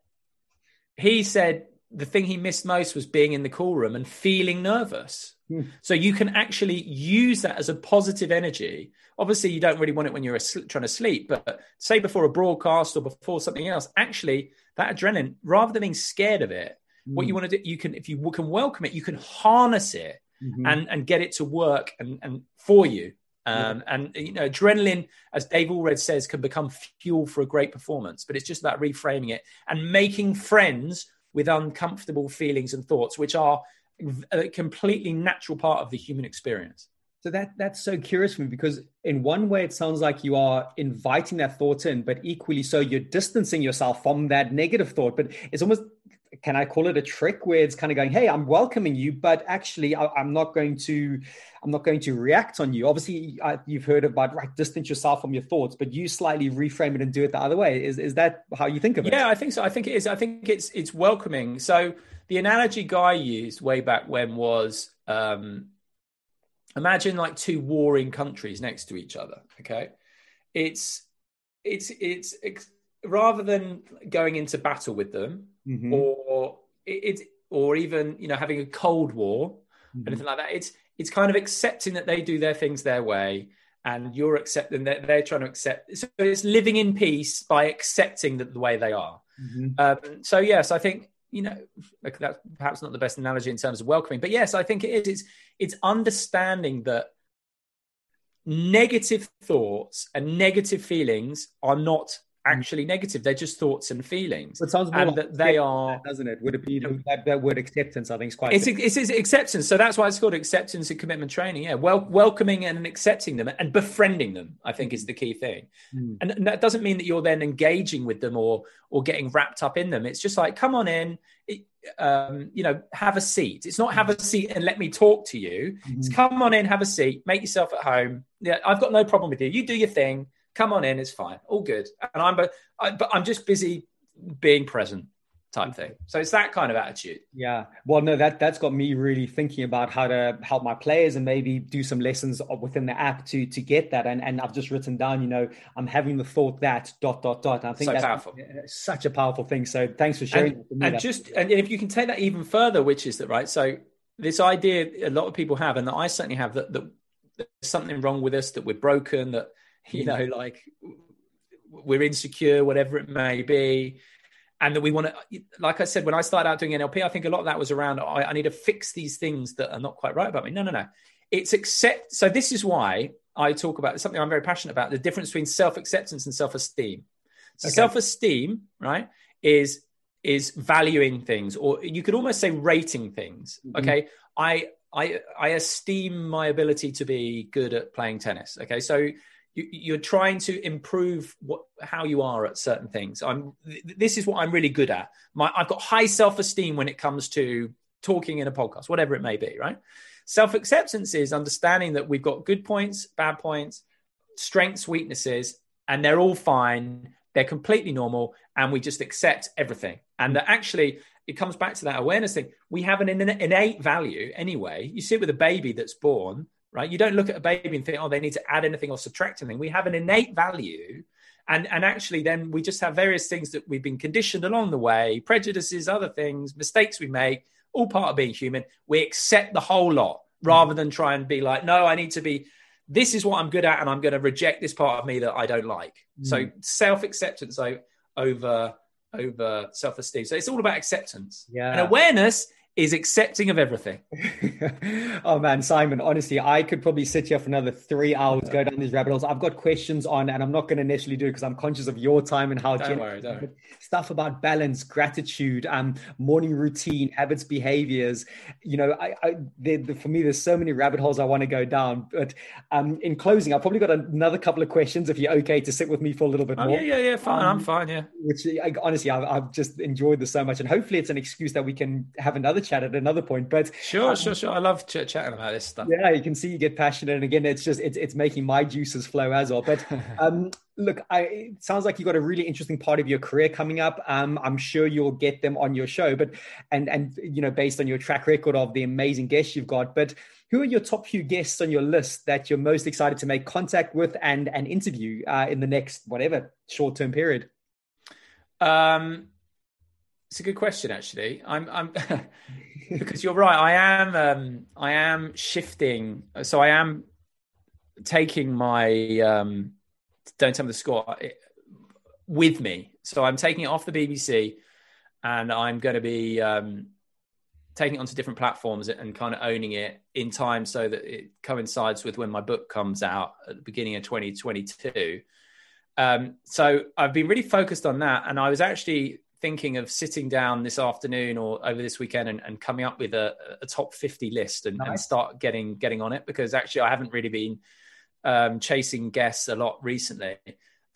he said the thing he missed most was being in the call room and feeling nervous. Hmm. So you can actually use that as a positive energy. Obviously, you don't really want it when you're trying to sleep, but say before a broadcast or before something else, actually that adrenaline, rather than being scared of it, mm. what you hmm. want to do, you can, if you can welcome it, you can harness it mm-hmm. and, and get it to work and, and for you. Um, yeah. And you know, adrenaline, as Dave Alred says, can become fuel for a great performance. But it's just about reframing it and making friends with uncomfortable feelings and thoughts, which are a completely natural part of the human experience. So that that's so curious for me because in one way it sounds like you are inviting that thought in, but equally so you're distancing yourself from that negative thought. But it's almost can I call it a trick where it's kind of going, hey, I'm welcoming you, but actually I, am not going to I'm not going to react on you. Obviously, I, you've heard about right, distance yourself from your thoughts, but you slightly reframe it and do it the other way. Is is that how you think of it? Yeah, I think so. I think it is. I think it's it's welcoming. So the analogy Guy used way back when was um, imagine like two warring countries next to each other. Okay, it's it's, it's rather than going into battle with them mm-hmm. or it, it, or even you know having a cold war mm-hmm. anything like that it's it's kind of accepting that they do their things their way and you're accepting that they're trying to accept so it's living in peace by accepting that the way they are mm-hmm. um, so yes i think you know that's perhaps not the best analogy in terms of welcoming but yes i think it is it's it's understanding that negative thoughts and negative feelings are not actually negative. They're just thoughts and feelings. It sounds more and like that they are, doesn't it? Would it be that, that word acceptance? I think is quite. It's, it's, it's, acceptance. So that's why it's called acceptance and commitment training. Yeah, well, welcoming and accepting them and befriending them. I think is the key thing. Mm. And, and that doesn't mean that you're then engaging with them or or getting wrapped up in them. It's just like, come on in. It, um, you know, have a seat. It's not have a seat and let me talk to you. Mm-hmm. It's come on in, have a seat, make yourself at home. Yeah, I've got no problem with you. You do your thing come on in, it's fine, all good. And I'm but, I, but I'm just busy being present type thing. So it's that kind of attitude. Yeah. Well, no, that that's got me really thinking about how to help my players and maybe do some lessons within the app to to get that. And and I've just written down, you know, I'm having the thought that dot dot dot. And I think so that's powerful. such a powerful thing. So thanks for sharing. And, and just and if you can take that even further, which is that right. So this idea a lot of people have, and that I certainly have, that that there's something wrong with us, that we're broken, that you know, like we're insecure, whatever it may be. And that we want to, like I said, when I started out doing NLP, I think a lot of that was around I, I need to fix these things that are not quite right about me. No, no, no. It's accept. So this is why I talk about something I'm very passionate about: the difference between self acceptance and self esteem. So okay. self esteem, right, is is valuing things, or you could almost say rating things. Mm-hmm. Okay, I I I esteem my ability to be good at playing tennis. Okay, so you, are trying to improve what how you are at certain things. I'm this is what I'm really good at. My I've got high self esteem when it comes to talking in a podcast, whatever it may be. Right. Self acceptance is understanding that we've got good points, bad points, strengths, weaknesses, and they're all fine. They're completely normal, and we just accept everything. And that actually, it comes back to that awareness thing. We have an innate value anyway. You see it with a baby that's born right? You don't look at a baby and think, oh, they need to add anything or subtract anything. We have an innate value and and actually then we just have various things that we've been conditioned along the way prejudices other things mistakes we make all part of being human we accept the whole lot rather than try and be like no i need to be this is what i'm good at and i'm going to reject this part of me that i don't like mm. so self-acceptance over over self-esteem so it's all about acceptance yeah and awareness is accepting of everything. oh man, Simon, honestly, I could probably sit here for another three hours, go down these rabbit holes. I've got questions on, and I'm not going to necessarily do it because I'm conscious of your time and how don't worry, don't worry. stuff about balance, gratitude, um, morning routine, habits, behaviors. You know, I, I the, the, for me, there's so many rabbit holes I want to go down. But um, in closing, I've probably got another couple of questions if you're okay to sit with me for a little bit oh, more. Yeah, yeah, yeah, fine. Um, I'm fine. Yeah. Which I, honestly, I've, I've just enjoyed this so much, and hopefully, it's an excuse that we can have another chat at another point. But sure, um, sure, sure. I love ch- chatting about this stuff. Yeah, you can see you get passionate, and again, it's just it's it's making my juices flow as well. But um, look, I, it sounds like you've got a really interesting part of your career coming up. Um, I'm sure you'll get them on your show, but and and you know, based on your track record of the amazing guests you've got, but who are your top few guests on your list that you're most excited to make contact with and and interview uh, in the next whatever short term period? Um, it's a good question, actually. I'm, I'm because you're right. I am, um, I am shifting. So I am taking my um, don't tell me the score with me. So I'm taking it off the BBC, and I'm going to be um, taking it onto different platforms and kind of owning it in time so that it coincides with when my book comes out at the beginning of 2022. Um, so I've been really focused on that, and I was actually thinking of sitting down this afternoon or over this weekend and, and coming up with a, a, top 50 list and, nice. and, start getting getting on it because actually I haven't really been um, chasing guests a lot recently.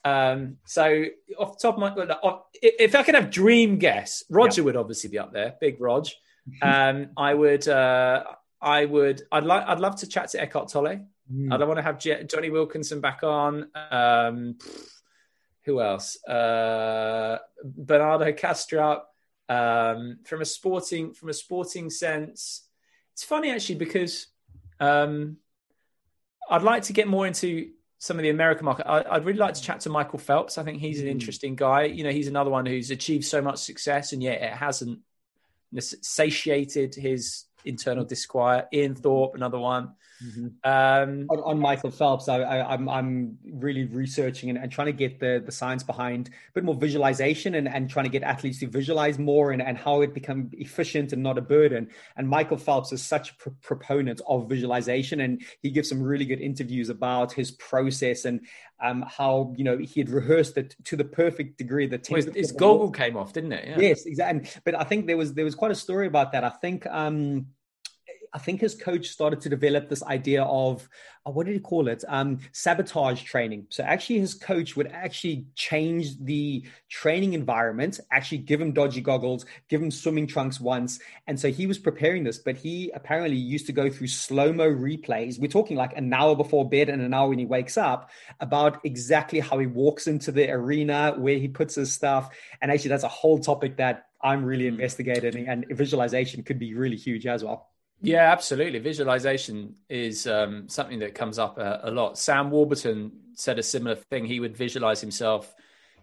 Um, so off the top of my if I could have dream guests, Roger yeah. would obviously be up there, big Rog. Um, I would uh, I would I'd like I'd love to chat to Eckhart Tolle. Mm. I'd want to have Je- Jonny Wilkinson back on. Um, who else? Uh, Bernardo Kastrup. Um, from a sporting from a sporting sense, it's funny actually because um, I'd like to get more into some of the American market. I, would really like to chat to Michael Phelps. I think he's an mm. interesting guy. You know, he's another one who's achieved so much success, and yet it hasn't satiated his internal disquiet. Ian Thorpe, another one. Mm-hmm. Um, on, on, Michael Phelps, I, am I'm, I'm really researching and, and, trying to get the, the science behind a bit more visualization and, and trying to get athletes to visualize more and, and how it become efficient and not a burden. And Michael Phelps is such a pr- proponent of visualization, and he gives some really good interviews about his process and um, how you know he had rehearsed it to the perfect degree. That well, his, his goggle came off, didn't it? Yeah. Yes, exactly. But I think there was there was quite a story about that. I think. Um, I think his coach started to develop this idea of uh, what did he call it? Um, sabotage training. So actually, his coach would actually change the training environment, actually give him dodgy goggles, give him swimming trunks once, and so he was preparing this. But he apparently used to go through slow mo replays. We're talking like an hour before bed and an hour when he wakes up about exactly how he walks into the arena, where he puts his stuff, and actually, that's a whole topic that I'm really hmm. investigating, and visualization could be really huge as well. Yeah, absolutely. Visualization is um, something that comes up a, a, lot. Sam Warburton said a similar thing. He would visualize himself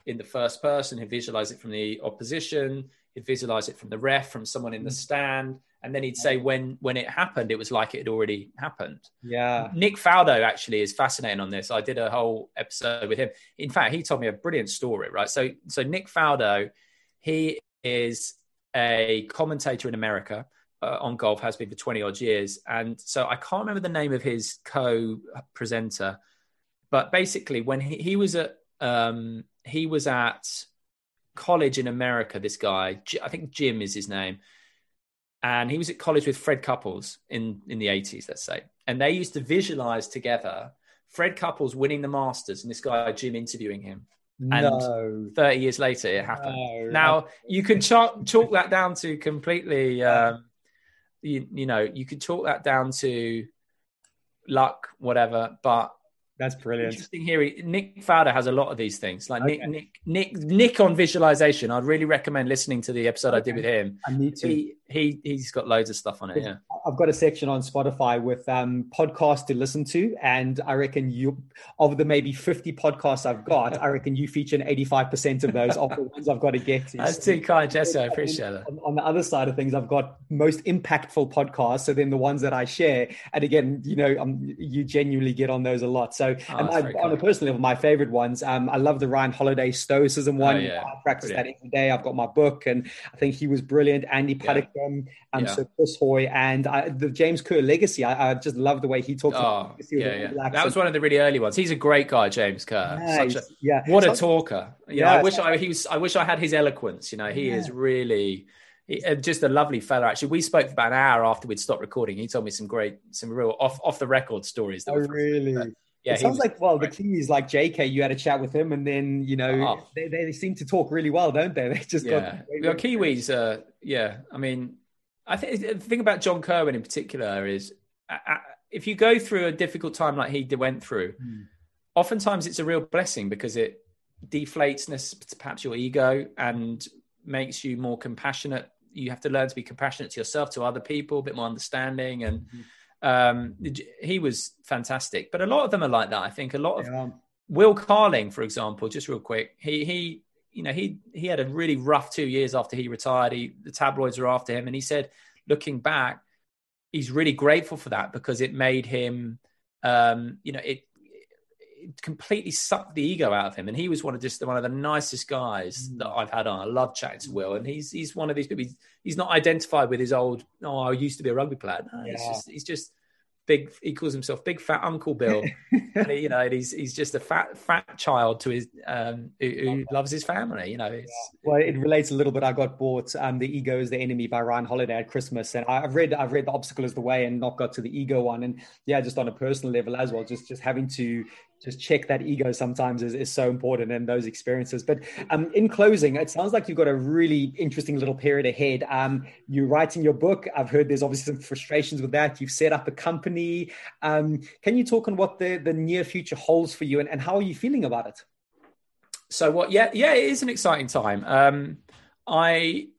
in the first person, he'd visualize it from the opposition, he'd visualize it from the ref, from someone in the mm. stand. And then he'd say when when it happened, it was like it had already happened. Yeah. Nick Faldo actually is fascinating on this. I did a whole episode with him. In fact, he told me a brilliant story, right? So so Nick Faldo, he is a commentator in America uh, on golf has been for 20 odd years. And so I can't remember the name of his co presenter, but basically when he, he was at, um, he was at college in America, this guy, I think Jim is his name. And he was at college with Fred Couples in, in the 80s, let's say. And they used to visualize together Fred Couples winning the Masters and this guy, Jim, interviewing him. And no. 30 years later, it happened. No. Now, you can chalk, chalk that down to completely um, you, you know, you could talk that down to luck, whatever, but That's brilliant. Interesting hearing. Nick Faldo has a lot of these things. Like okay. Nick, Nick, Nick, Nick on visualization. I'd really recommend listening to the episode okay. I did with him. I need to. He, he he's got loads of stuff on it. Yeah, I've got a section on Spotify with um, podcasts to listen to, and I reckon you of the maybe fifty podcasts I've got, I reckon you feature eighty five percent of those of the ones I've got to get to. That's too kind, Jesse. I appreciate that. On, on, the other side of things, I've got most impactful podcasts. So then the ones that I share, and again, you know, um, you genuinely get on those a lot. So, oh, and I, on a personal level, my favorite ones. Um, I love the Ryan Holiday Stoicism one. Oh, yeah. I practice that every day. I've got my book, and I think he was brilliant. Andy Puddicombe. Yeah um, yeah. so Chris Hoy and I, the James Kerr legacy. I, I, just love the way he talks. Oh, yeah, yeah. That was one of the really early ones. He's a great guy, James Kerr. Nice. A, yeah, what so, a talker. You yeah, know, I wish I he was. I wish I had his eloquence. You know, he yeah. is really. He, uh, just a lovely fella. Actually, we spoke for about an hour after we'd stopped recording. He told me some great, some real off off the record stories. That oh, really? Yeah, it sounds like well, the key is like JK. You had a chat with him, and then you know oh. they, they seem to talk really well, don't they? They just yeah. got Kiwis. Uh, yeah, I mean, I think the thing about John Kirwan in particular is if you go through a difficult time like he went through, mm. oftentimes it's a real blessing because it deflates perhaps your ego and makes you more compassionate. You have to learn to be compassionate to yourself, to other people, a bit more understanding. And mm-hmm. Um, he was fantastic. But a lot of them are like that. I think a lot of yeah. Will Carling, for example, just real quick, he he you know, he he had a really rough two years after he retired. He, the tabloids were after him, and he said, looking back, he's really grateful for that because it made him, um, you know, it, it, completely sucked the ego out of him. And he was one of just one of the nicest guys mm. that I've had on. I love chatting to Will, and he's he's one of these people. He's, he's not identified with his old. Oh, I used to be a rugby player. No, yeah. he's just he's just big he calls himself big fat uncle bill. And he, you know he's he's just a fat fat child to his um who, who loves his family you know yeah. well it relates a little bit. I got bought um the ego is the enemy by ryan holiday at christmas. And i've read i've read the obstacle is the way and not got to the ego one. And yeah just on a personal level as well just just having to just check that ego sometimes is, is so important in those experiences. But um, in closing, it sounds like you've got a really interesting little period ahead. Um, you're writing your book. I've heard there's obviously some frustrations with that. You've set up a company. Um, can you talk on what the, the near future holds for you and, and how are you feeling about it? So what? Yeah, yeah, it is an exciting time. Um, I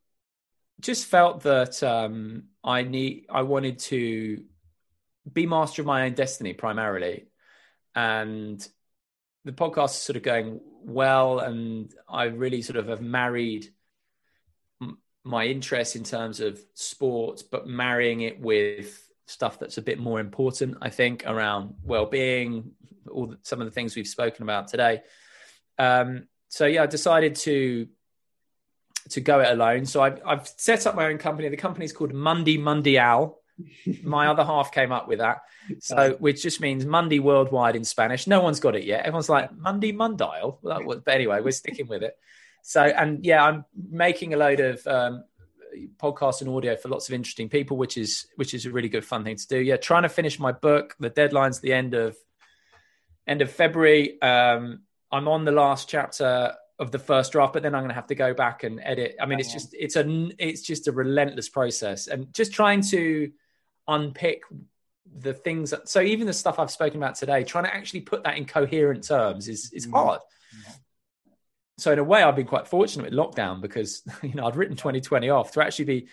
just felt that um, I need, I wanted to be master of my own destiny primarily and the podcast is sort of going well and i really sort of have married my interest in terms of sports but marrying it with stuff that's a bit more important i think around well-being all the, some of the things we've spoken about today. Um, so yeah i decided to to go it alone. So I've, I've set up my own company. The company is called Mundie Mundial my other half came up with that. So, which just means Monday worldwide in Spanish. No one's got it yet. Everyone's like Monday Mundial. Well, but anyway, we're sticking with it. So, and yeah, I'm making a load of um, podcasts and audio for lots of interesting people, which is which is a really good fun thing to do. Yeah, trying to finish my book. The deadline's the end of end of February. Um, I'm on the last chapter of the first draft, but then I'm going to have to go back and edit. I mean, it's just it's a it's just a relentless process, and just trying to unpick the things that, so even the stuff I've spoken about today, trying to actually put that in coherent terms is is mm. hard. Mm-hmm. So in a way, I've been quite fortunate with lockdown because you know I'd written 2020 off to actually be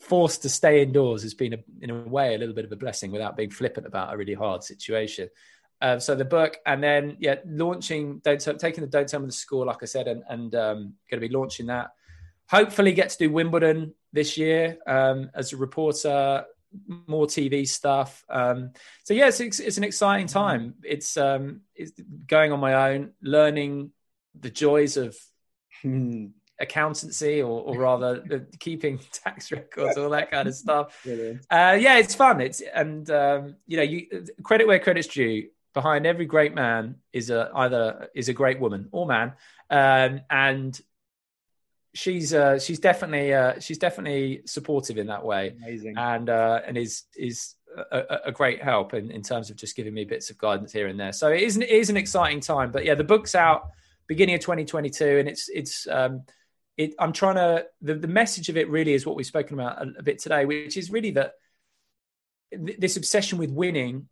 forced to stay indoors has been a, in a way a little bit of a blessing without being flippant about a really hard situation. Uh, so the book, and then yeah, launching don't taking the don't tell me the score, like I said, and and um, going to be launching that. Hopefully, get to do Wimbledon this year um, as a reporter more TV stuff. Um, so yes, it's, it's, an exciting time. It's, um, it's going on my own, learning the joys of hmm, accountancy, or, or rather, the, keeping tax records, all that kind of stuff. Uh, yeah, it's fun. It's and um, you know, you credit where credit's due. Behind every great man is a either is a great woman or man, um, and she's uh, she's definitely uh, she's definitely supportive in that way, Amazing. and uh, and is is a, a, great help in, in terms of just giving me bits of guidance here and there. So it is an, it is an exciting time. But yeah, the book's out beginning of 2022, and it's it's um, it. I'm trying to the, the message of it really is what we've spoken about a, a bit today, which is really that th- this obsession with winning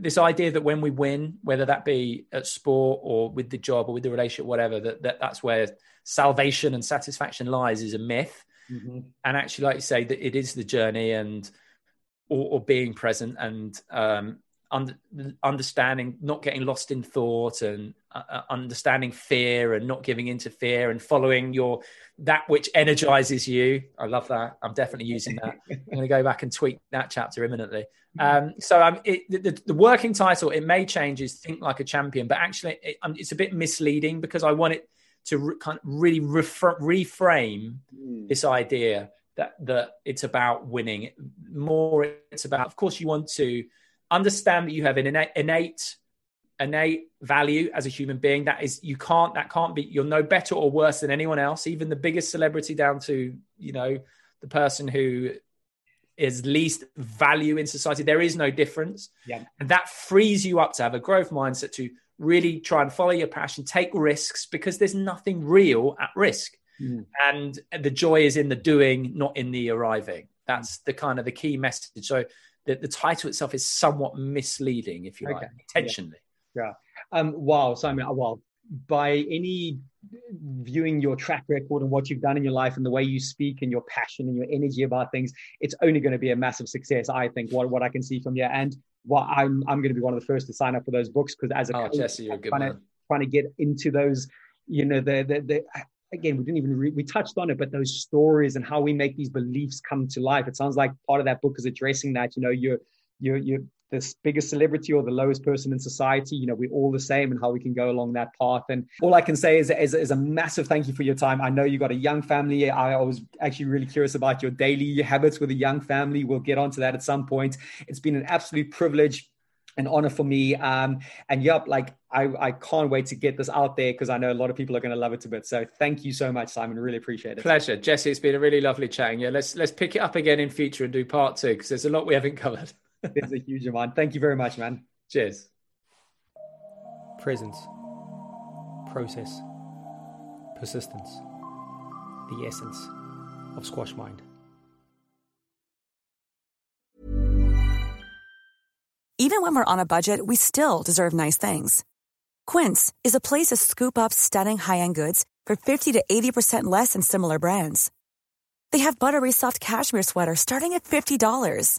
this idea that when we win, whether that be at sport or with the job or with the relationship, whatever, that, that that's where salvation and satisfaction lies is a myth. Mm-hmm. And actually, like you say, that it is the journey and or, or being present and um, under, understanding, not getting lost in thought and uh, uh, understanding fear and not giving into fear and following your that which energizes you. I love that. I'm definitely using that. I'm going to go back and tweak that chapter imminently. Um, so um, it, the, the, working title it may change is "Think Like a Champion," but actually it, um, it's a bit misleading because I want it to re- kind of really refer- reframe mm. this idea that that it's about winning. More, it's about, of course, you want to understand that you have an innate, innate innate value as a human being that is you can't that can't be you're no better or worse than anyone else even the biggest celebrity down to you know the person who is least value in society there is no difference yeah. and that frees you up to have a growth mindset to really try and follow your passion take risks because there's nothing real at risk mm. and the joy is in the doing not in the arriving that's the kind of the key message so the, the title itself is somewhat misleading, if you okay. like, intentionally. Yeah. yeah. Um, wow. So I mean, well, by any viewing your track record and what you've done in your life and the way you speak and your passion and your energy about things, it's only going to be a massive success. I think what what I can see from you and what I'm I'm going to be one of the first to sign up for those books because as a oh, coach, Jesse, you're a good trying, man. To, trying to get into those, you know, the the, the again, we didn't even re- we touched on it, but those stories and how we make these beliefs come to life. It sounds like part of that book is addressing that. You know, you're you're you're the biggest celebrity or the lowest person in society. You know, we're all the same, and how we can go along that path. And all I can say is, is, is a massive thank you for your time. I know you got a young family. I was actually really curious about your daily habits with a young family. We'll get onto that at some point. It's been an absolute privilege an honor for me. Um, and yep, like I, I can't wait to get this out there because I know a lot of people are going to love it a bit. So thank you so much, Simon. Really appreciate it. Pleasure, Jesse. It's been a really lovely chatting. Yeah, let's let's pick it up again in future and do part two because there's a lot we haven't covered. It's a huge amount. Thank you very much, man. Cheers. Presence, process, persistence, the essence of Squash Mind. Even when we're on a budget, we still deserve nice things. Quince is a place to scoop up stunning high end goods for 50 to 80% less than similar brands. They have buttery soft cashmere sweaters starting at $50,